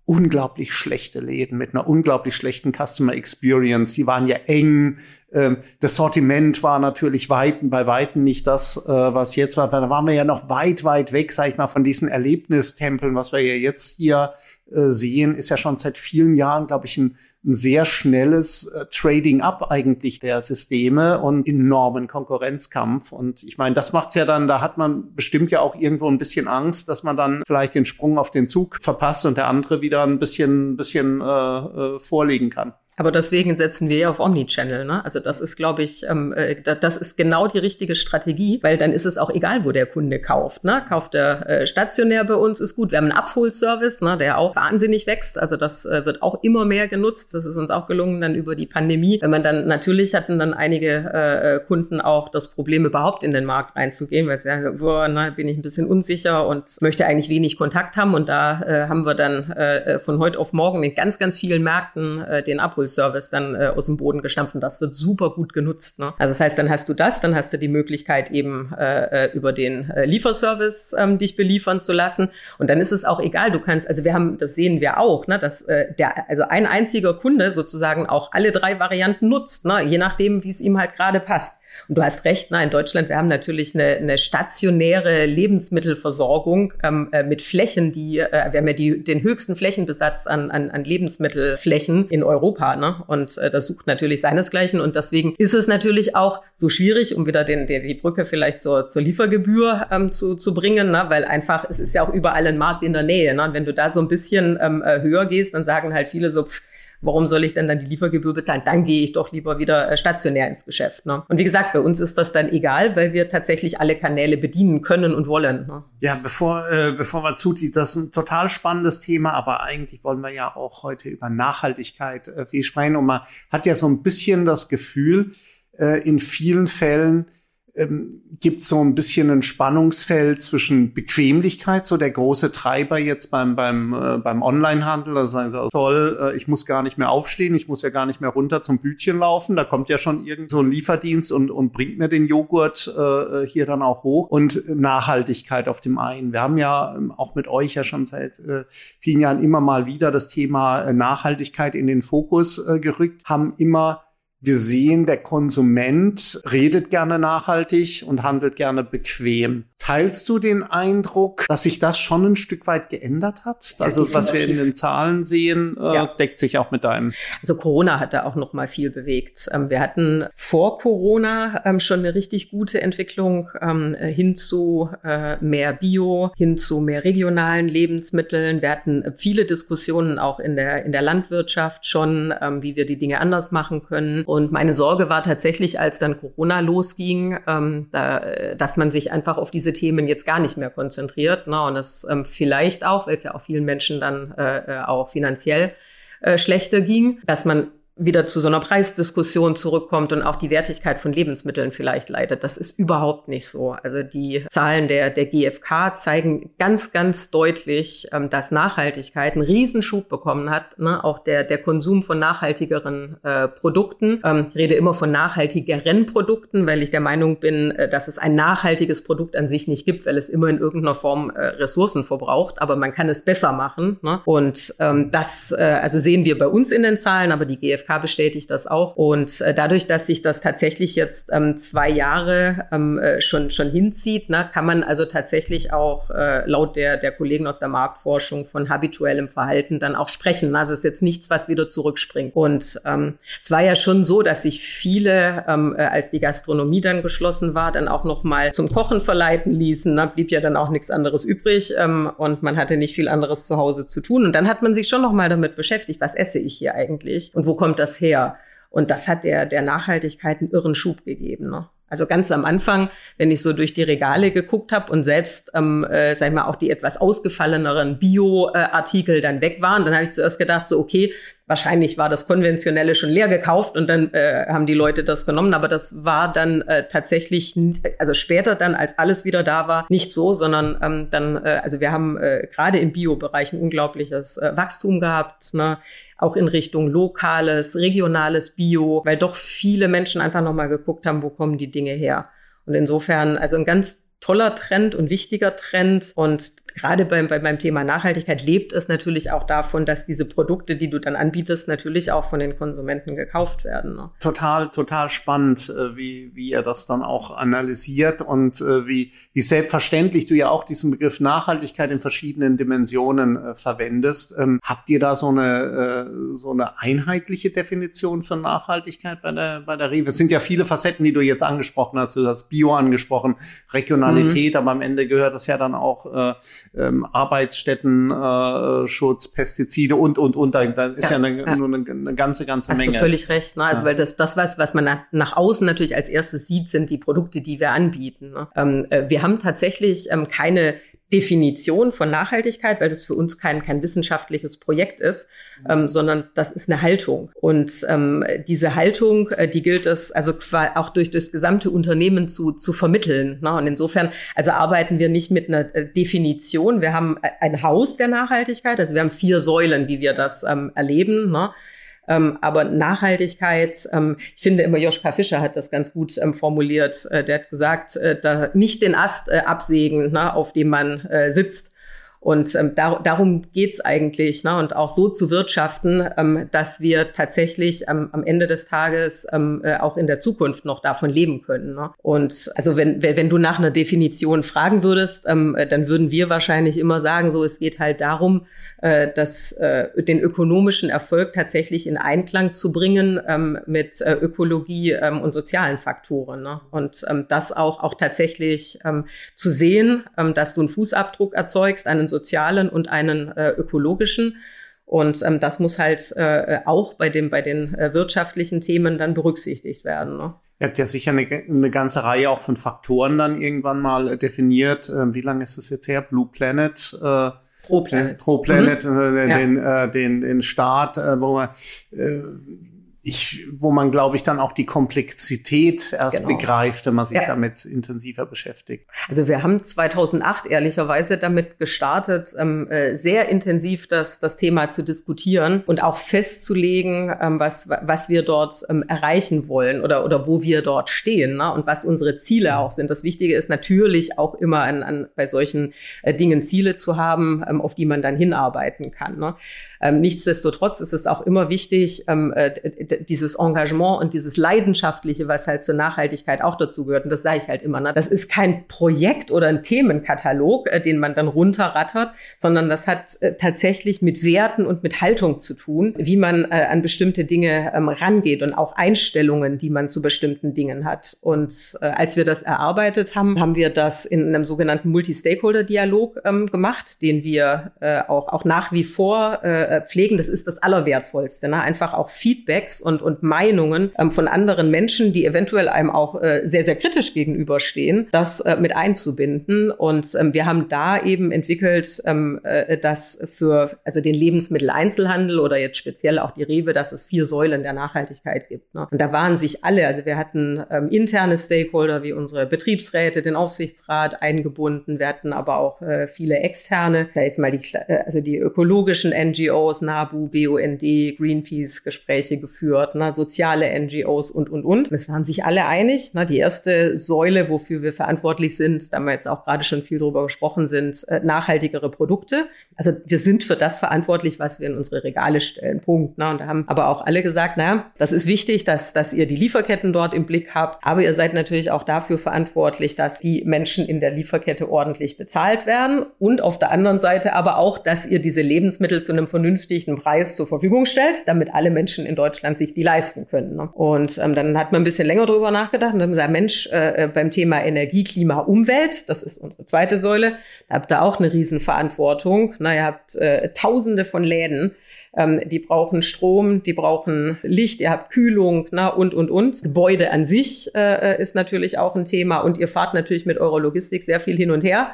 unglaublich schlechte Läden mit einer unglaublich schlechten Customer Experience. Die waren ja eng. Ähm, das Sortiment war natürlich weiten, bei Weitem nicht das, äh, was jetzt war. Da waren wir ja noch weit, weit weg, sag ich mal, von diesen Erlebnistempeln. Was wir ja jetzt hier äh, sehen, ist ja schon seit vielen Jahren, glaube ich, ein ein sehr schnelles äh, Trading up eigentlich der Systeme und enormen Konkurrenzkampf. Und ich meine, das macht's ja dann, da hat man bestimmt ja auch irgendwo ein bisschen Angst, dass man dann vielleicht den Sprung auf den Zug verpasst und der andere wieder ein bisschen, bisschen äh, äh, vorlegen kann. Aber deswegen setzen wir ja auf Omnichannel. Ne? Also das ist, glaube ich, ähm, äh, das ist genau die richtige Strategie, weil dann ist es auch egal, wo der Kunde kauft. Ne? Kauft er äh, stationär bei uns, ist gut. Wir haben einen Abholservice, ne, der auch wahnsinnig wächst. Also das äh, wird auch immer mehr genutzt. Das ist uns auch gelungen dann über die Pandemie. Wenn man dann, natürlich hatten dann einige äh, Kunden auch das Problem, überhaupt in den Markt reinzugehen, weil sie sagen, boah, na, bin ich ein bisschen unsicher und möchte eigentlich wenig Kontakt haben. Und da äh, haben wir dann äh, von heute auf morgen in ganz, ganz vielen Märkten äh, den Abholservice Service dann äh, aus dem Boden gestampft und das wird super gut genutzt. Ne? Also das heißt, dann hast du das, dann hast du die Möglichkeit eben äh, äh, über den äh, Lieferservice ähm, dich beliefern zu lassen und dann ist es auch egal, du kannst, also wir haben, das sehen wir auch, ne, dass äh, der, also ein einziger Kunde sozusagen auch alle drei Varianten nutzt, ne, je nachdem, wie es ihm halt gerade passt. Und du hast recht, na, in Deutschland, wir haben natürlich eine, eine stationäre Lebensmittelversorgung ähm, äh, mit Flächen, die, äh, wir haben ja die, den höchsten Flächenbesatz an, an, an Lebensmittelflächen in Europa. Ne? Und äh, das sucht natürlich seinesgleichen. Und deswegen ist es natürlich auch so schwierig, um wieder den, den, die Brücke vielleicht zur, zur Liefergebühr ähm, zu, zu bringen, ne? weil einfach, es ist ja auch überall ein Markt in der Nähe. Ne? Und wenn du da so ein bisschen ähm, äh, höher gehst, dann sagen halt viele so, pff, warum soll ich denn dann die Liefergebühr bezahlen? Dann gehe ich doch lieber wieder äh, stationär ins Geschäft. Ne? Und wie gesagt, bei uns ist das dann egal, weil wir tatsächlich alle Kanäle bedienen können und wollen. Ne? Ja, bevor, äh, bevor wir zuziehen, das ist ein total spannendes Thema, aber eigentlich wollen wir ja auch heute über Nachhaltigkeit äh, viel sprechen. Und man hat ja so ein bisschen das Gefühl, äh, in vielen Fällen, ähm, gibt so ein bisschen ein Spannungsfeld zwischen Bequemlichkeit, so der große Treiber jetzt beim beim äh, beim Onlinehandel, das ist also toll, äh, ich muss gar nicht mehr aufstehen, ich muss ja gar nicht mehr runter zum Bütchen laufen, da kommt ja schon irgend so ein Lieferdienst und und bringt mir den Joghurt äh, hier dann auch hoch und Nachhaltigkeit auf dem einen. Wir haben ja ähm, auch mit euch ja schon seit äh, vielen Jahren immer mal wieder das Thema äh, Nachhaltigkeit in den Fokus äh, gerückt, haben immer gesehen, der Konsument redet gerne nachhaltig und handelt gerne bequem. Teilst du den Eindruck, dass sich das schon ein Stück weit geändert hat? Also was wir in den Zahlen sehen, äh, ja. deckt sich auch mit deinem. Also Corona hat da auch noch mal viel bewegt. Ähm, wir hatten vor Corona ähm, schon eine richtig gute Entwicklung ähm, hin zu äh, mehr Bio, hin zu mehr regionalen Lebensmitteln. Wir hatten viele Diskussionen auch in der in der Landwirtschaft schon, wie wir die Dinge anders machen können. Und meine Sorge war tatsächlich, als dann Corona losging, ähm, da, dass man sich einfach auf diese Themen jetzt gar nicht mehr konzentriert. Ne? Und das ähm, vielleicht auch, weil es ja auch vielen Menschen dann äh, äh auch finanziell äh, schlechter ging, dass man wieder zu so einer Preisdiskussion zurückkommt und auch die Wertigkeit von Lebensmitteln vielleicht leidet. Das ist überhaupt nicht so. Also die Zahlen der, der GfK zeigen ganz, ganz deutlich, ähm, dass Nachhaltigkeit einen Riesenschub bekommen hat. Ne? Auch der, der Konsum von nachhaltigeren äh, Produkten. Ähm, ich rede immer von nachhaltigeren Produkten, weil ich der Meinung bin, äh, dass es ein nachhaltiges Produkt an sich nicht gibt, weil es immer in irgendeiner Form äh, Ressourcen verbraucht. Aber man kann es besser machen. Ne? Und ähm, das äh, also sehen wir bei uns in den Zahlen, aber die GfK GfK bestätigt das auch. Und äh, dadurch, dass sich das tatsächlich jetzt ähm, zwei Jahre ähm, äh, schon, schon hinzieht, ne, kann man also tatsächlich auch äh, laut der, der Kollegen aus der Marktforschung von habituellem Verhalten dann auch sprechen. Also es ist jetzt nichts, was wieder zurückspringt. Und ähm, es war ja schon so, dass sich viele, ähm, äh, als die Gastronomie dann geschlossen war, dann auch noch mal zum Kochen verleiten ließen. Da ne? blieb ja dann auch nichts anderes übrig ähm, und man hatte nicht viel anderes zu Hause zu tun. Und dann hat man sich schon noch mal damit beschäftigt, was esse ich hier eigentlich und wo kommt das her? Und das hat der, der Nachhaltigkeit einen irren Schub gegeben. Ne? Also ganz am Anfang, wenn ich so durch die Regale geguckt habe und selbst, ähm, äh, sag ich mal, auch die etwas ausgefalleneren Bio-Artikel dann weg waren, dann habe ich zuerst gedacht, so okay, Wahrscheinlich war das konventionelle schon leer gekauft und dann äh, haben die Leute das genommen, aber das war dann äh, tatsächlich, also später dann, als alles wieder da war, nicht so, sondern ähm, dann, äh, also wir haben äh, gerade im Bio-Bereich ein unglaubliches äh, Wachstum gehabt, ne? auch in Richtung lokales, regionales Bio, weil doch viele Menschen einfach nochmal geguckt haben, wo kommen die Dinge her. Und insofern, also ein ganz toller Trend und wichtiger Trend. Und gerade beim, beim Thema Nachhaltigkeit lebt es natürlich auch davon, dass diese Produkte, die du dann anbietest, natürlich auch von den Konsumenten gekauft werden. Ne? Total, total spannend, äh, wie, wie ihr das dann auch analysiert und äh, wie, wie selbstverständlich du ja auch diesen Begriff Nachhaltigkeit in verschiedenen Dimensionen äh, verwendest. Ähm, habt ihr da so eine, so eine einheitliche Definition für Nachhaltigkeit bei der, bei der Rewe? Es sind ja viele Facetten, die du jetzt angesprochen hast. Du hast Bio angesprochen, regional Funktionalität, mhm. aber am Ende gehört das ja dann auch äh, ähm, Arbeitsstättenschutz, äh, Pestizide und, und, und. Da, ist ja, ja, eine, ja. Nur eine, eine, ganze, ganze Hast Menge. Hast du völlig recht. Ne? Also, weil das, das was, was man nach, nach außen natürlich als erstes sieht, sind die Produkte, die wir anbieten. Ne? Ähm, äh, wir haben tatsächlich ähm, keine Definition von Nachhaltigkeit, weil das für uns kein, kein wissenschaftliches Projekt ist, ähm, sondern das ist eine Haltung. Und ähm, diese Haltung, äh, die gilt es also auch durch das gesamte Unternehmen zu, zu vermitteln. Ne? Und insofern, also arbeiten wir nicht mit einer äh, Definition. Wir haben äh, ein Haus der Nachhaltigkeit, also wir haben vier Säulen, wie wir das ähm, erleben. Ne? Ähm, aber Nachhaltigkeit, ähm, ich finde immer Joschka Fischer hat das ganz gut ähm, formuliert. Äh, der hat gesagt, äh, da nicht den Ast äh, absägen, na, auf dem man äh, sitzt, und ähm, dar darum geht's eigentlich. Ne? Und auch so zu wirtschaften, ähm, dass wir tatsächlich ähm, am Ende des Tages ähm, äh, auch in der Zukunft noch davon leben können. Ne? Und also wenn, wenn du nach einer Definition fragen würdest, ähm, äh, dann würden wir wahrscheinlich immer sagen, so es geht halt darum, äh, dass äh, den ökonomischen Erfolg tatsächlich in Einklang zu bringen ähm, mit äh, Ökologie ähm, und sozialen Faktoren. Ne? Und ähm, das auch, auch tatsächlich ähm, zu sehen, ähm, dass du einen Fußabdruck erzeugst, einen einen sozialen und einen äh, ökologischen. Und ähm, das muss halt äh, auch bei, dem, bei den äh, wirtschaftlichen Themen dann berücksichtigt werden. Ne? Ihr habt ja sicher eine, eine ganze Reihe auch von Faktoren dann irgendwann mal äh, definiert. Äh, wie lange ist das jetzt her? Blue Planet? Äh, Pro Planet. Pro Planet, mhm. äh, den, ja. äh, den, den Start, äh, wo man ich, wo man, glaube ich, dann auch die Komplexität erst genau. begreift, wenn man sich ja. damit intensiver beschäftigt. Also wir haben 2008 ehrlicherweise damit gestartet, ähm, äh, sehr intensiv das, das Thema zu diskutieren und auch festzulegen, ähm, was, was wir dort ähm, erreichen wollen oder, oder wo wir dort stehen ne? und was unsere Ziele auch sind. Das Wichtige ist natürlich auch immer an, an, bei solchen äh, Dingen Ziele zu haben, ähm, auf die man dann hinarbeiten kann. Ne? Ähm, nichtsdestotrotz ist es auch immer wichtig, ähm, äh, dieses Engagement und dieses Leidenschaftliche, was halt zur Nachhaltigkeit auch dazu gehört. Und das sage ich halt immer. Ne? Das ist kein Projekt oder ein Themenkatalog, äh, den man dann runterrattert, sondern das hat äh, tatsächlich mit Werten und mit Haltung zu tun, wie man äh, an bestimmte Dinge ähm, rangeht und auch Einstellungen, die man zu bestimmten Dingen hat. Und äh, als wir das erarbeitet haben, haben wir das in einem sogenannten Multi-Stakeholder-Dialog ähm, gemacht, den wir äh, auch, auch nach wie vor äh, pflegen. Das ist das Allerwertvollste. Ne? Einfach auch Feedbacks und, und Meinungen ähm, von anderen Menschen, die eventuell einem auch äh, sehr, sehr kritisch gegenüberstehen, das äh, mit einzubinden. Und ähm, wir haben da eben entwickelt, ähm, äh, dass für also den Lebensmitteleinzelhandel oder jetzt speziell auch die Rewe, dass es vier Säulen der Nachhaltigkeit gibt. Ne? Und da waren sich alle, also wir hatten ähm, interne Stakeholder wie unsere Betriebsräte, den Aufsichtsrat eingebunden, wir hatten aber auch äh, viele externe, da jetzt mal die, äh, also die ökologischen NGOs, NABU, BUND, Greenpeace Gespräche geführt, ne? soziale NGOs und, und, und. Es waren sich alle einig. Ne? Die erste Säule, wofür wir verantwortlich sind, da wir jetzt auch gerade schon viel drüber gesprochen, sind äh, nachhaltigere Produkte. Also wir sind für das verantwortlich, was wir in unsere Regale stellen. Punkt. Ne? Und da haben aber auch alle gesagt, naja, das ist wichtig, dass, dass ihr die Lieferketten dort im Blick habt. Aber ihr seid natürlich auch dafür verantwortlich, dass die Menschen in der Lieferkette ordentlich bezahlt werden. Und auf der anderen Seite aber auch, dass ihr diese Lebensmittel zu einem vernünftigen Preis zur Verfügung stellt, damit alle Menschen in Deutschland sich die leisten können. Ne? Und ähm, dann hat man ein bisschen länger drüber nachgedacht und dann gesagt, Mensch, äh, äh, beim Thema Energie, Klima, Umwelt, das ist unsere zweite Säule, da habt ihr auch eine Riesenverantwortung. Na, ihr habt äh, tausende von Läden, ähm, die brauchen Strom, die brauchen Licht, ihr habt Kühlung na, und, und, und. Gebäude an sich äh, ist natürlich auch ein Thema und ihr fahrt natürlich mit eurer Logistik sehr viel hin und her.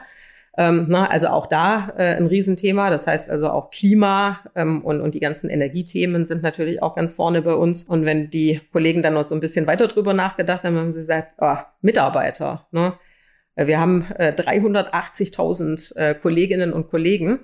Ähm, na, also auch da äh, ein Riesenthema. Das heißt also auch Klima ähm, und, und die ganzen Energiethemen sind natürlich auch ganz vorne bei uns. Und wenn die Kollegen dann noch so ein bisschen weiter drüber nachgedacht haben, haben sie gesagt, oh, Mitarbeiter. Ne? Wir haben äh, 380.000 äh, Kolleginnen und Kollegen.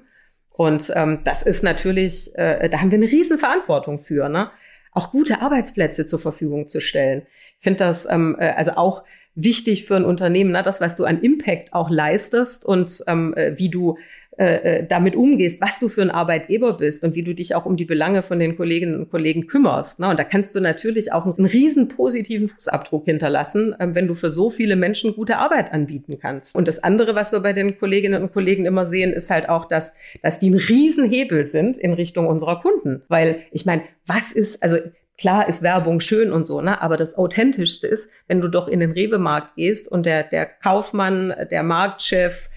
Und ähm, das ist natürlich, äh, da haben wir eine Riesenverantwortung für, ne? auch gute Arbeitsplätze zur Verfügung zu stellen. Ich finde das ähm, äh, also auch wichtig für ein Unternehmen, ne? das, was du an Impact auch leistest und ähm, äh, wie du äh, äh, damit umgehst, was du für ein Arbeitgeber bist und wie du dich auch um die Belange von den Kolleginnen und Kollegen kümmerst. Ne? Und da kannst du natürlich auch einen riesen positiven Fußabdruck hinterlassen, äh, wenn du für so viele Menschen gute Arbeit anbieten kannst. Und das andere, was wir bei den Kolleginnen und Kollegen immer sehen, ist halt auch, dass, dass die ein Riesenhebel sind in Richtung unserer Kunden. Weil ich meine, was ist, also Klar ist Werbung schön und so, ne? aber das Authentischste ist, wenn du doch in den Rewe-Markt gehst und der, der Kaufmann, der Marktchef,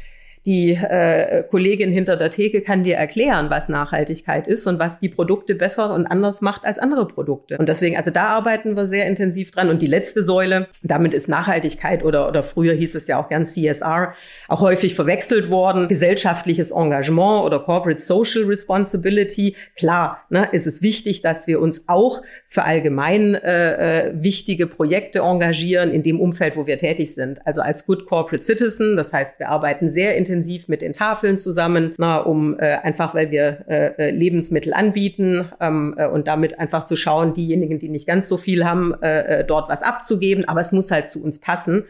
die äh, Kollegin hinter der Theke kann dir erklären, was Nachhaltigkeit ist und was die Produkte besser und anders macht als andere Produkte. Und deswegen, also da arbeiten wir sehr intensiv dran. Und die letzte Säule, damit ist Nachhaltigkeit oder, oder früher hieß es ja auch gern CSR, auch häufig verwechselt worden. Gesellschaftliches Engagement oder Corporate Social Responsibility. Klar, ne, ist es wichtig, dass wir uns auch für allgemein äh, äh, wichtige Projekte engagieren in dem Umfeld, wo wir tätig sind. Also als Good Corporate Citizen, das heißt, wir arbeiten sehr intensiv intensiv mit den Tafeln zusammen, na, um äh, einfach, weil wir äh, äh, Lebensmittel anbieten ähm, äh, und damit einfach zu schauen, diejenigen, die nicht ganz so viel haben, äh, äh, dort was abzugeben. Aber es muss halt zu uns passen.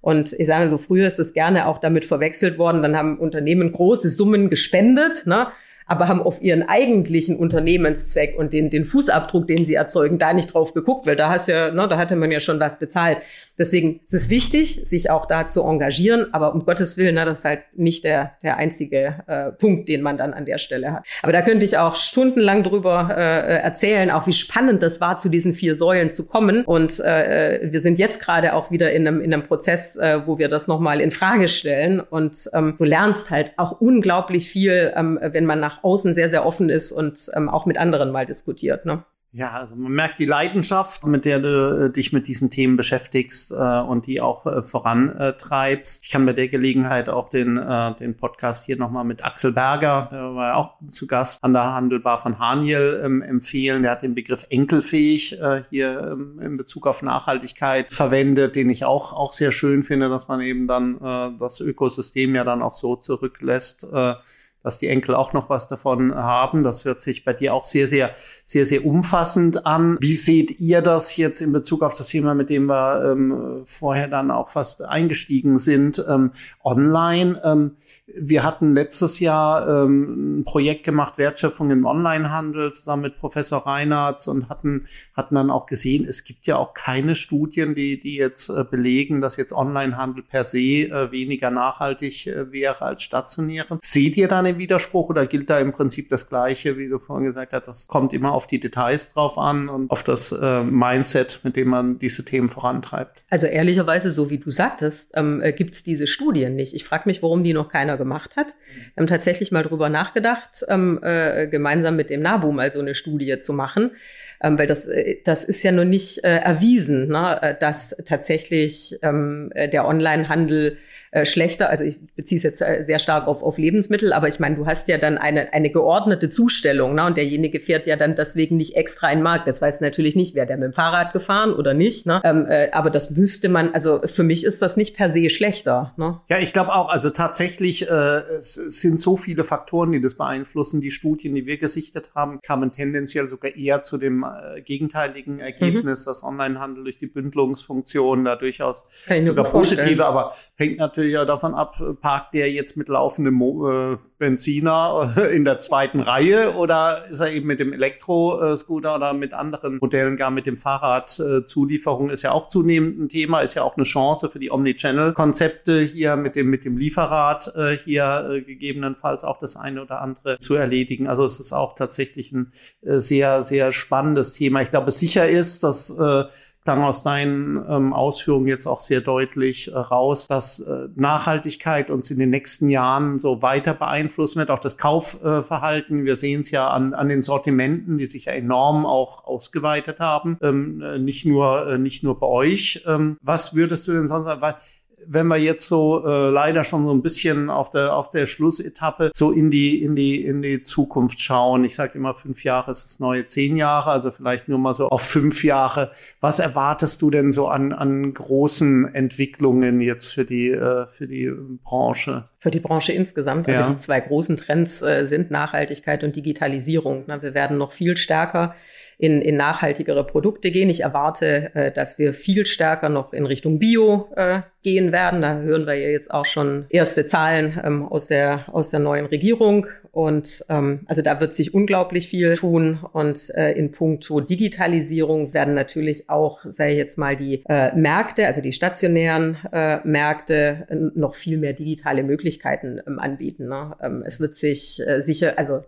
Und ich sage so, früher ist es gerne auch damit verwechselt worden. Dann haben Unternehmen große Summen gespendet. Ne? aber haben auf ihren eigentlichen Unternehmenszweck und den, den Fußabdruck, den sie erzeugen, da nicht drauf geguckt, weil da hast ja, ne, da hatte man ja schon was bezahlt. Deswegen ist es wichtig, sich auch da zu engagieren, aber um Gottes Willen, ne, das ist halt nicht der, der einzige äh, Punkt, den man dann an der Stelle hat. Aber da könnte ich auch stundenlang drüber äh, erzählen, auch wie spannend das war, zu diesen vier Säulen zu kommen. Und äh, wir sind jetzt gerade auch wieder in einem, in einem Prozess, äh, wo wir das nochmal in Frage stellen. Und ähm, du lernst halt auch unglaublich viel, ähm, wenn man nach außen sehr, sehr offen ist und ähm, auch mit anderen mal diskutiert. Ne? Ja, also man merkt die Leidenschaft, mit der du äh, dich mit diesen Themen beschäftigst äh, und die auch äh, vorantreibst. Ich kann bei der Gelegenheit auch den, äh, den Podcast hier nochmal mit Axel Berger, der war ja auch zu Gast an der Handelbar von Haniel, ähm, empfehlen. Der hat den Begriff enkelfähig äh, hier ähm, in Bezug auf Nachhaltigkeit verwendet, den ich auch, auch sehr schön finde, dass man eben dann äh, das Ökosystem ja dann auch so zurücklässt. Dass die Enkel auch noch was davon haben. Das hört sich bei dir auch sehr, sehr, sehr, sehr umfassend an. Wie seht ihr das jetzt in Bezug auf das Thema, mit dem wir ähm, vorher dann auch fast eingestiegen sind, ähm, online? Ähm, wir hatten letztes Jahr ähm, ein Projekt gemacht, Wertschöpfung im Onlinehandel, zusammen mit Professor Reinhardt und hatten, hatten dann auch gesehen, es gibt ja auch keine Studien, die, die jetzt äh, belegen, dass jetzt Onlinehandel per se äh, weniger nachhaltig äh, wäre als stationäre. Seht ihr da eine im Widerspruch oder gilt da im Prinzip das Gleiche, wie du vorhin gesagt hast, das kommt immer auf die Details drauf an und auf das äh, Mindset, mit dem man diese Themen vorantreibt? Also ehrlicherweise, so wie du sagtest, ähm, äh, gibt es diese Studien nicht. Ich frage mich, warum die noch keiner gemacht hat. Wir haben tatsächlich mal drüber nachgedacht, ähm, äh, gemeinsam mit dem NABU mal so eine Studie zu machen ähm, weil das, äh, das ist ja noch nicht äh, erwiesen, ne, äh, dass tatsächlich ähm, äh, der Onlinehandel äh, schlechter, also ich beziehe es jetzt äh, sehr stark auf, auf Lebensmittel, aber ich meine, du hast ja dann eine, eine geordnete Zustellung, ne? und derjenige fährt ja dann deswegen nicht extra in den Markt. Jetzt weiß natürlich nicht, wer der mit dem Fahrrad gefahren oder nicht, ne? Ähm, äh, aber das müsste man, also für mich ist das nicht per se schlechter. Ne? Ja, ich glaube auch, also tatsächlich, äh, es sind so viele Faktoren, die das beeinflussen. Die Studien, die wir gesichtet haben, kamen tendenziell sogar eher zu dem äh, gegenteiligen Ergebnis, mhm. dass Onlinehandel durch die Bündelungsfunktion da durchaus sogar positive, aber hängt natürlich natürlich ja davon ab, parkt der jetzt mit laufendem Mo äh, Benziner äh, in der zweiten Reihe oder ist er eben mit dem Elektroscooter oder mit anderen Modellen, gar mit dem Fahrrad. Äh, Zulieferung ist ja auch zunehmend ein Thema, ist ja auch eine Chance für die Omnichannel-Konzepte hier mit dem, mit dem Lieferrad äh, hier äh, gegebenenfalls auch das eine oder andere zu erledigen. Also es ist auch tatsächlich ein sehr, sehr spannendes Thema. Ich glaube, sicher ist, dass klang aus deinen ähm, Ausführungen jetzt auch sehr deutlich äh, raus, dass äh, Nachhaltigkeit uns in den nächsten Jahren so weiter beeinflussen wird, auch das Kaufverhalten. Wir sehen es ja an, an den Sortimenten, die sich ja enorm auch ausgeweitet haben, ähm, äh, nicht nur äh, nicht nur bei euch. Ähm, was würdest du denn sonst sagen? Wenn wir jetzt so äh, leider schon so ein bisschen auf der auf der Schlussetappe so in die in die in die Zukunft schauen. Ich sage immer, fünf Jahre ist das neue zehn Jahre, also vielleicht nur mal so auf fünf Jahre. Was erwartest du denn so an an großen Entwicklungen jetzt für die äh, für die Branche? Für die Branche insgesamt. Also ja. die zwei großen Trends äh, sind Nachhaltigkeit und Digitalisierung. Na, wir werden noch viel stärker in, in nachhaltigere Produkte gehen. Ich erwarte, äh, dass wir viel stärker noch in Richtung Bio äh, gehen werden. Da hören wir ja jetzt auch schon erste Zahlen ähm, aus, der, aus der neuen Regierung. Und ähm, also da wird sich unglaublich viel tun. Und äh, in puncto Digitalisierung werden natürlich auch, sei jetzt mal, die äh, Märkte, also die stationären äh, Märkte, noch viel mehr digitale Möglichkeiten ähm, anbieten. Ne? Ähm, es wird sich äh, sicher, also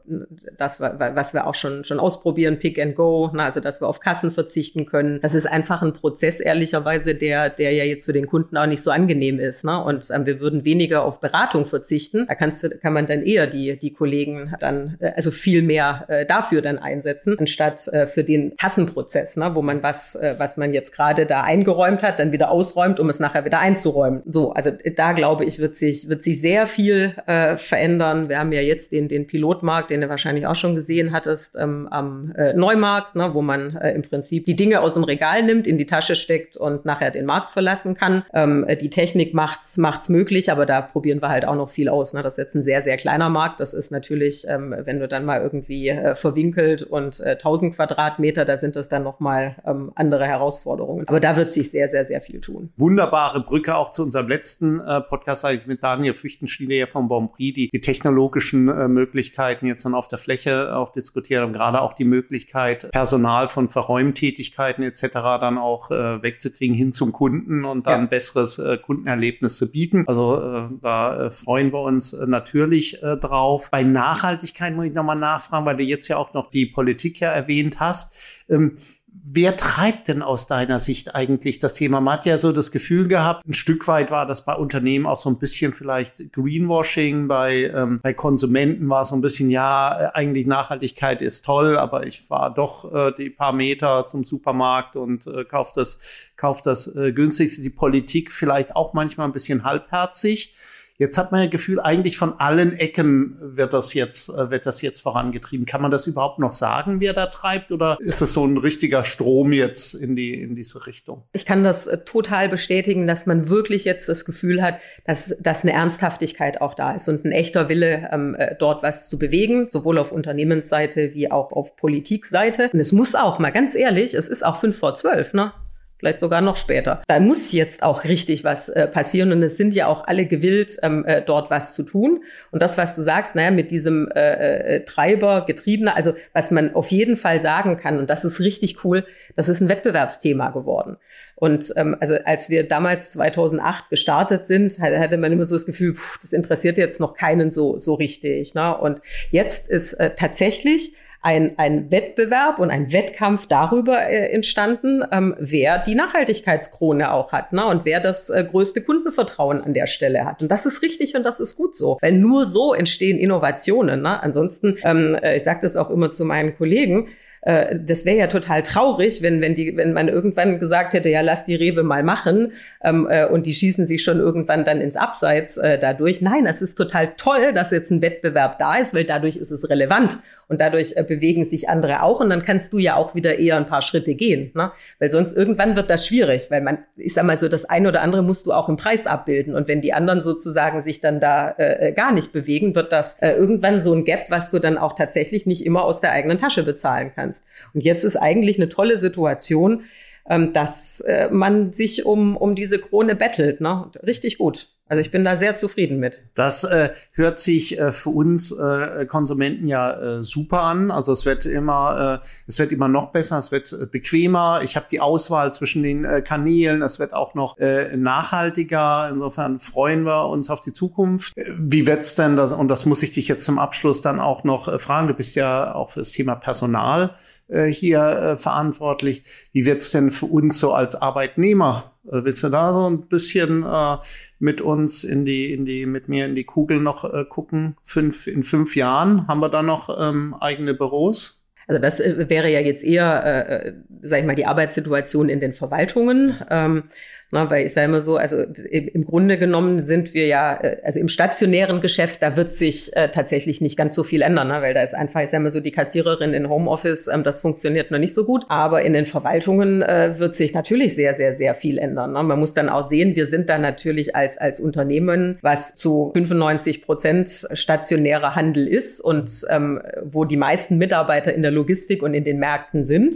das, was wir auch schon, schon ausprobieren, Pick and Go, ne? also dass wir auf Kassen verzichten können. Das ist einfach ein Prozess, ehrlicherweise, der, der ja jetzt für den Kunden auch nicht so angenehm ist. Ne? Und ähm, wir würden weniger auf Beratung verzichten. Da kannst du, kann man dann eher die, die Kollegen dann, äh, also viel mehr äh, dafür dann einsetzen, anstatt äh, für den Kassenprozess, ne? wo man was, äh, was man jetzt gerade da eingeräumt hat, dann wieder ausräumt, um es nachher wieder einzuräumen. So, also da glaube ich, wird sich, wird sich sehr viel äh, verändern. Wir haben ja jetzt den, den Pilotmarkt, den du wahrscheinlich auch schon gesehen hattest, ähm, am äh, Neumarkt, ne? wo man äh, im Prinzip die Dinge aus dem Regal nimmt, in die Tasche steckt und nachher den Markt verlassen kann. Ähm, äh, die Technik macht's macht's möglich, aber da probieren wir halt auch noch viel aus. Ne? Das ist jetzt ein sehr sehr kleiner Markt. Das ist natürlich, ähm, wenn du dann mal irgendwie äh, verwinkelt und äh, 1000 Quadratmeter, da sind das dann noch mal ähm, andere Herausforderungen. Aber da wird sich sehr sehr sehr viel tun. Wunderbare Brücke auch zu unserem letzten äh, Podcast eigentlich mit Daniel Füchtenschnieder ja vom Bonprix, die, die technologischen äh, Möglichkeiten jetzt dann auf der Fläche auch diskutieren, gerade auch die Möglichkeit Personal von Verräumtätigkeiten etc. dann auch äh, wegzukriegen hin zum Kunden und dann ja. besseres äh, Kundenerlebnis zu bieten. Also äh, da äh, freuen wir uns äh, natürlich äh, drauf. Bei Nachhaltigkeit muss ich nochmal nachfragen, weil du jetzt ja auch noch die Politik ja erwähnt hast. Ähm, Wer treibt denn aus deiner Sicht eigentlich das Thema? Man hat ja so das Gefühl gehabt, ein Stück weit war das bei Unternehmen auch so ein bisschen vielleicht Greenwashing, bei, ähm, bei Konsumenten war es so ein bisschen, ja, eigentlich Nachhaltigkeit ist toll, aber ich fahre doch äh, die paar Meter zum Supermarkt und äh, kaufe das, kauf das äh, günstigste. Die Politik vielleicht auch manchmal ein bisschen halbherzig. Jetzt hat man ja Gefühl, eigentlich von allen Ecken wird das jetzt, äh, wird das jetzt vorangetrieben. Kann man das überhaupt noch sagen, wer da treibt? Oder ist es so ein richtiger Strom jetzt in die, in diese Richtung? Ich kann das äh, total bestätigen, dass man wirklich jetzt das Gefühl hat, dass, dass eine Ernsthaftigkeit auch da ist und ein echter Wille, ähm, äh, dort was zu bewegen, sowohl auf Unternehmensseite wie auch auf Politikseite. Und es muss auch, mal ganz ehrlich, es ist auch fünf vor zwölf, ne? Vielleicht sogar noch später. Da muss jetzt auch richtig was äh, passieren und es sind ja auch alle gewillt, ähm, äh, dort was zu tun. Und das, was du sagst, naja, mit diesem äh, äh, Treiber, Getriebener, also was man auf jeden Fall sagen kann, und das ist richtig cool, das ist ein Wettbewerbsthema geworden. Und ähm, also als wir damals 2008 gestartet sind, hatte man immer so das Gefühl, pff, das interessiert jetzt noch keinen so so richtig. Ne? Und jetzt ist äh, tatsächlich ein, ein Wettbewerb und ein Wettkampf darüber äh, entstanden, ähm, wer die Nachhaltigkeitskrone auch hat ne? und wer das äh, größte Kundenvertrauen an der Stelle hat. Und das ist richtig und das ist gut so, weil nur so entstehen Innovationen. Ne? Ansonsten, ähm, äh, ich sage das auch immer zu meinen Kollegen, äh, das wäre ja total traurig, wenn, wenn, die, wenn man irgendwann gesagt hätte, ja, lass die Rewe mal machen ähm, äh, und die schießen sich schon irgendwann dann ins Abseits äh, dadurch. Nein, es ist total toll, dass jetzt ein Wettbewerb da ist, weil dadurch ist es relevant und dadurch äh, bewegen sich andere auch und dann kannst du ja auch wieder eher ein paar Schritte gehen, ne? weil sonst irgendwann wird das schwierig, weil man, ich sag mal so, das eine oder andere musst du auch im Preis abbilden und wenn die anderen sozusagen sich dann da äh, äh, gar nicht bewegen, wird das äh, irgendwann so ein Gap, was du dann auch tatsächlich nicht immer aus der eigenen Tasche bezahlen kannst. Und jetzt ist eigentlich eine tolle Situation, ähm, dass äh, man sich um, um diese Krone bettelt. Ne? Richtig gut. Also ich bin da sehr zufrieden mit. Das äh, hört sich äh, für uns äh, Konsumenten ja äh, super an. Also es wird immer, äh, es wird immer noch besser, es wird äh, bequemer. Ich habe die Auswahl zwischen den äh, Kanälen. Es wird auch noch äh, nachhaltiger. Insofern freuen wir uns auf die Zukunft. Äh, wie wird's denn das? Und das muss ich dich jetzt zum Abschluss dann auch noch äh, fragen. Du bist ja auch für das Thema Personal äh, hier äh, verantwortlich. Wie wird's denn für uns so als Arbeitnehmer? Äh, willst du da so ein bisschen äh, mit uns in die, in die, mit mir in die Kugel noch äh, gucken? Fünf, in fünf Jahren haben wir da noch ähm, eigene Büros? Also das äh, wäre ja jetzt eher, äh, äh, sag ich mal, die Arbeitssituation in den Verwaltungen. Ähm, na, weil ich sage immer so, also im Grunde genommen sind wir ja, äh, also im stationären Geschäft, da wird sich äh, tatsächlich nicht ganz so viel ändern, ne? weil da ist einfach, ich sage immer so, die Kassiererin in Homeoffice, ähm, das funktioniert noch nicht so gut. Aber in den Verwaltungen äh, wird sich natürlich sehr, sehr, sehr viel ändern. Ne? Man muss dann auch sehen, wir sind da natürlich als, als Unternehmen, was zu 95 Prozent stationärer Handel ist und ähm, wo die meisten Mitarbeiter in der Logistik und in den Märkten sind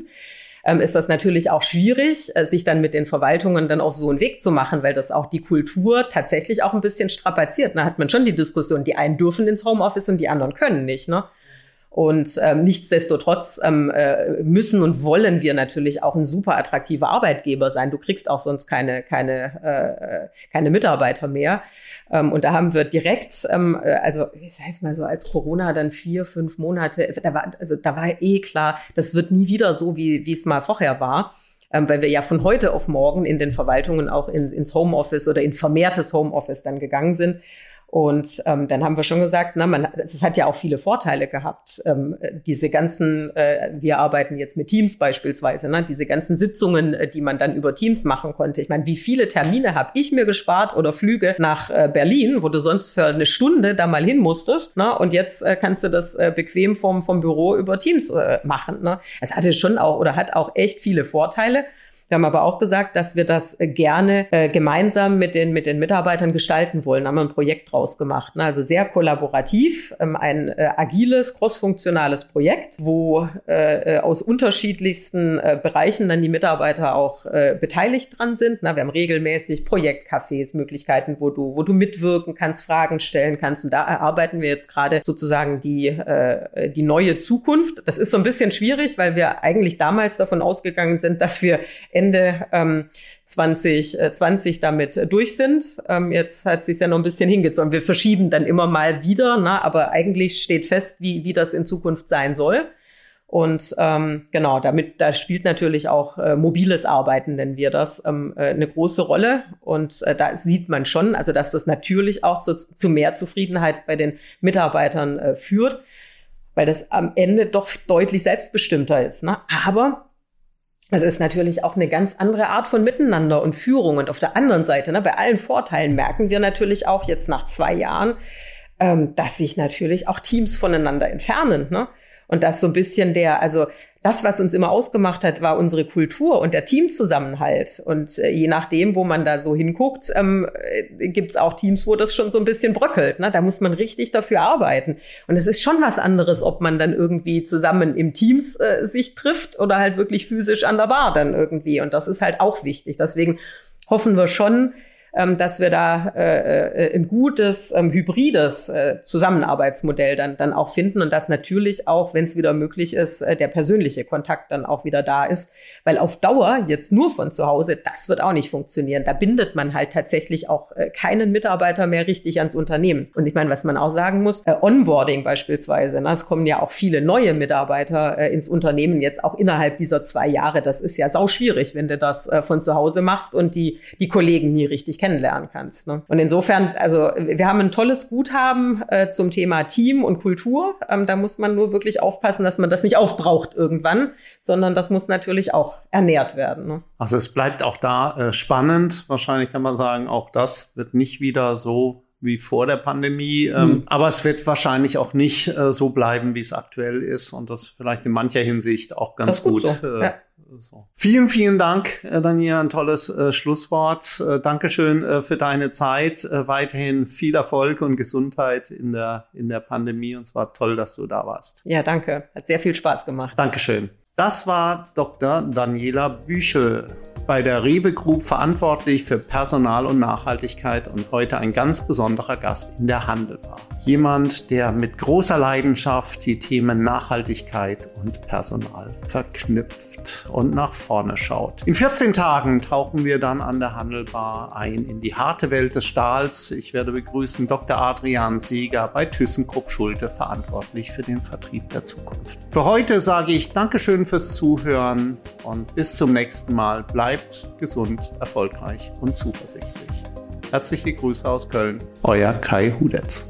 ähm, ist das natürlich auch schwierig, äh, sich dann mit den Verwaltungen dann auf so einen Weg zu machen, weil das auch die Kultur tatsächlich auch ein bisschen strapaziert. Da hat man schon die Diskussion, die einen dürfen ins Homeoffice und die anderen können nicht. Ne? Und ähm, nichtsdestotrotz ähm, äh, müssen und wollen wir natürlich auch ein super attraktiver Arbeitgeber sein. Du kriegst auch sonst keine, keine, äh, keine Mitarbeiter mehr. Ähm, und da haben wir direkt, ähm, äh, also ich sag jetzt mal so, als Corona dann vier, fünf Monate, da war, also da war eh klar, das wird nie wieder so, wie wie es mal vorher war ähm, weil wir ja von heute auf morgen in den Verwaltungen auch in, ins Homeoffice oder in vermehrtes Homeoffice dann gegangen sind. Und ähm, dann haben wir schon gesagt, na, man, es hat ja auch viele Vorteile gehabt. Ähm, diese ganzen, äh, wir arbeiten jetzt mit Teams beispielsweise, ne, diese ganzen Sitzungen, äh, die man dann über Teams machen konnte. Ich meine, wie viele Termine habe ich mir gespart oder Flüge nach äh, Berlin, wo du sonst für eine Stunde da mal hin musstest. Ne, und jetzt äh, kannst du das äh, bequem vom, vom Büro über Teams äh, machen. Ne. Es hatte schon auch oder hat auch echt viele Vorteile. Wir haben aber auch gesagt, dass wir das äh, gerne äh, gemeinsam mit den, mit den Mitarbeitern gestalten wollen. Da haben wir ein Projekt draus gemacht. Ne? Also sehr kollaborativ, ähm, ein äh, agiles, crossfunktionales Projekt, wo äh, äh aus unterschiedlichsten äh, Bereichen dann die Mitarbeiter auch äh, beteiligt dran sind. Na, wir haben regelmäßig Projektcafés, Möglichkeiten, wo du, wo du mitwirken kannst, Fragen stellen kannst. Und da erarbeiten wir jetzt gerade sozusagen die, äh, die neue Zukunft. Das ist so ein bisschen schwierig, weil wir eigentlich damals davon ausgegangen sind, dass wir Ende ähm, 2020 äh, damit durch sind. Ähm, jetzt hat sich ja noch ein bisschen hingezogen. Wir verschieben dann immer mal wieder, na, aber eigentlich steht fest, wie, wie das in Zukunft sein soll. Und ähm, genau, damit da spielt natürlich auch äh, mobiles Arbeiten, nennen wir das, ähm, äh, eine große Rolle. Und äh, da sieht man schon, also dass das natürlich auch zu, zu mehr Zufriedenheit bei den Mitarbeitern äh, führt, weil das am Ende doch deutlich selbstbestimmter ist. Ne? Aber das ist natürlich auch eine ganz andere Art von Miteinander und Führung. Und auf der anderen Seite, ne, bei allen Vorteilen merken wir natürlich auch jetzt nach zwei Jahren, ähm, dass sich natürlich auch Teams voneinander entfernen. Ne? Und das so ein bisschen der, also das, was uns immer ausgemacht hat, war unsere Kultur und der Teamzusammenhalt. Und äh, je nachdem, wo man da so hinguckt, ähm, äh, gibt es auch Teams, wo das schon so ein bisschen bröckelt. Ne? Da muss man richtig dafür arbeiten. Und es ist schon was anderes, ob man dann irgendwie zusammen im Teams äh, sich trifft oder halt wirklich physisch an der Bar dann irgendwie. Und das ist halt auch wichtig. Deswegen hoffen wir schon, ähm, dass wir da äh, äh, ein gutes, ähm, hybrides äh, Zusammenarbeitsmodell dann, dann auch finden und dass natürlich auch, wenn es wieder möglich ist, äh, der persönliche Kontakt dann auch wieder da ist. Weil auf Dauer jetzt nur von zu Hause, das wird auch nicht funktionieren. Da bindet man halt tatsächlich auch äh, keinen Mitarbeiter mehr richtig ans Unternehmen. Und ich meine, was man auch sagen muss, äh, Onboarding beispielsweise, ne? es kommen ja auch viele neue Mitarbeiter äh, ins Unternehmen jetzt auch innerhalb dieser zwei Jahre. Das ist ja sau schwierig, wenn du das äh, von zu Hause machst und die, die Kollegen nie richtig kennenlernen kannst. Ne? Und insofern, also wir haben ein tolles Guthaben äh, zum Thema Team und Kultur. Ähm, da muss man nur wirklich aufpassen, dass man das nicht aufbraucht irgendwann, sondern das muss natürlich auch ernährt werden. Ne? Also es bleibt auch da äh, spannend. Wahrscheinlich kann man sagen, auch das wird nicht wieder so wie vor der Pandemie. Ähm, mhm. Aber es wird wahrscheinlich auch nicht äh, so bleiben, wie es aktuell ist. Und das vielleicht in mancher Hinsicht auch ganz gut, gut so. äh, ja. So. Vielen, vielen Dank, äh, Daniela. Ein tolles äh, Schlusswort. Äh, Dankeschön äh, für deine Zeit. Äh, weiterhin viel Erfolg und Gesundheit in der, in der Pandemie. Und zwar toll, dass du da warst. Ja, danke. Hat sehr viel Spaß gemacht. Dankeschön. Das war Dr. Daniela Büchel bei der Rewe Group verantwortlich für Personal und Nachhaltigkeit und heute ein ganz besonderer Gast in der Handelbar. Jemand, der mit großer Leidenschaft die Themen Nachhaltigkeit und Personal verknüpft und nach vorne schaut. In 14 Tagen tauchen wir dann an der Handelbar ein in die harte Welt des Stahls. Ich werde begrüßen Dr. Adrian Seeger bei ThyssenKrupp Schulte, verantwortlich für den Vertrieb der Zukunft. Für heute sage ich Dankeschön fürs Zuhören und bis zum nächsten Mal. Bleibt bleibt gesund, erfolgreich und zuversichtlich. Herzliche Grüße aus Köln, euer Kai Hudetz.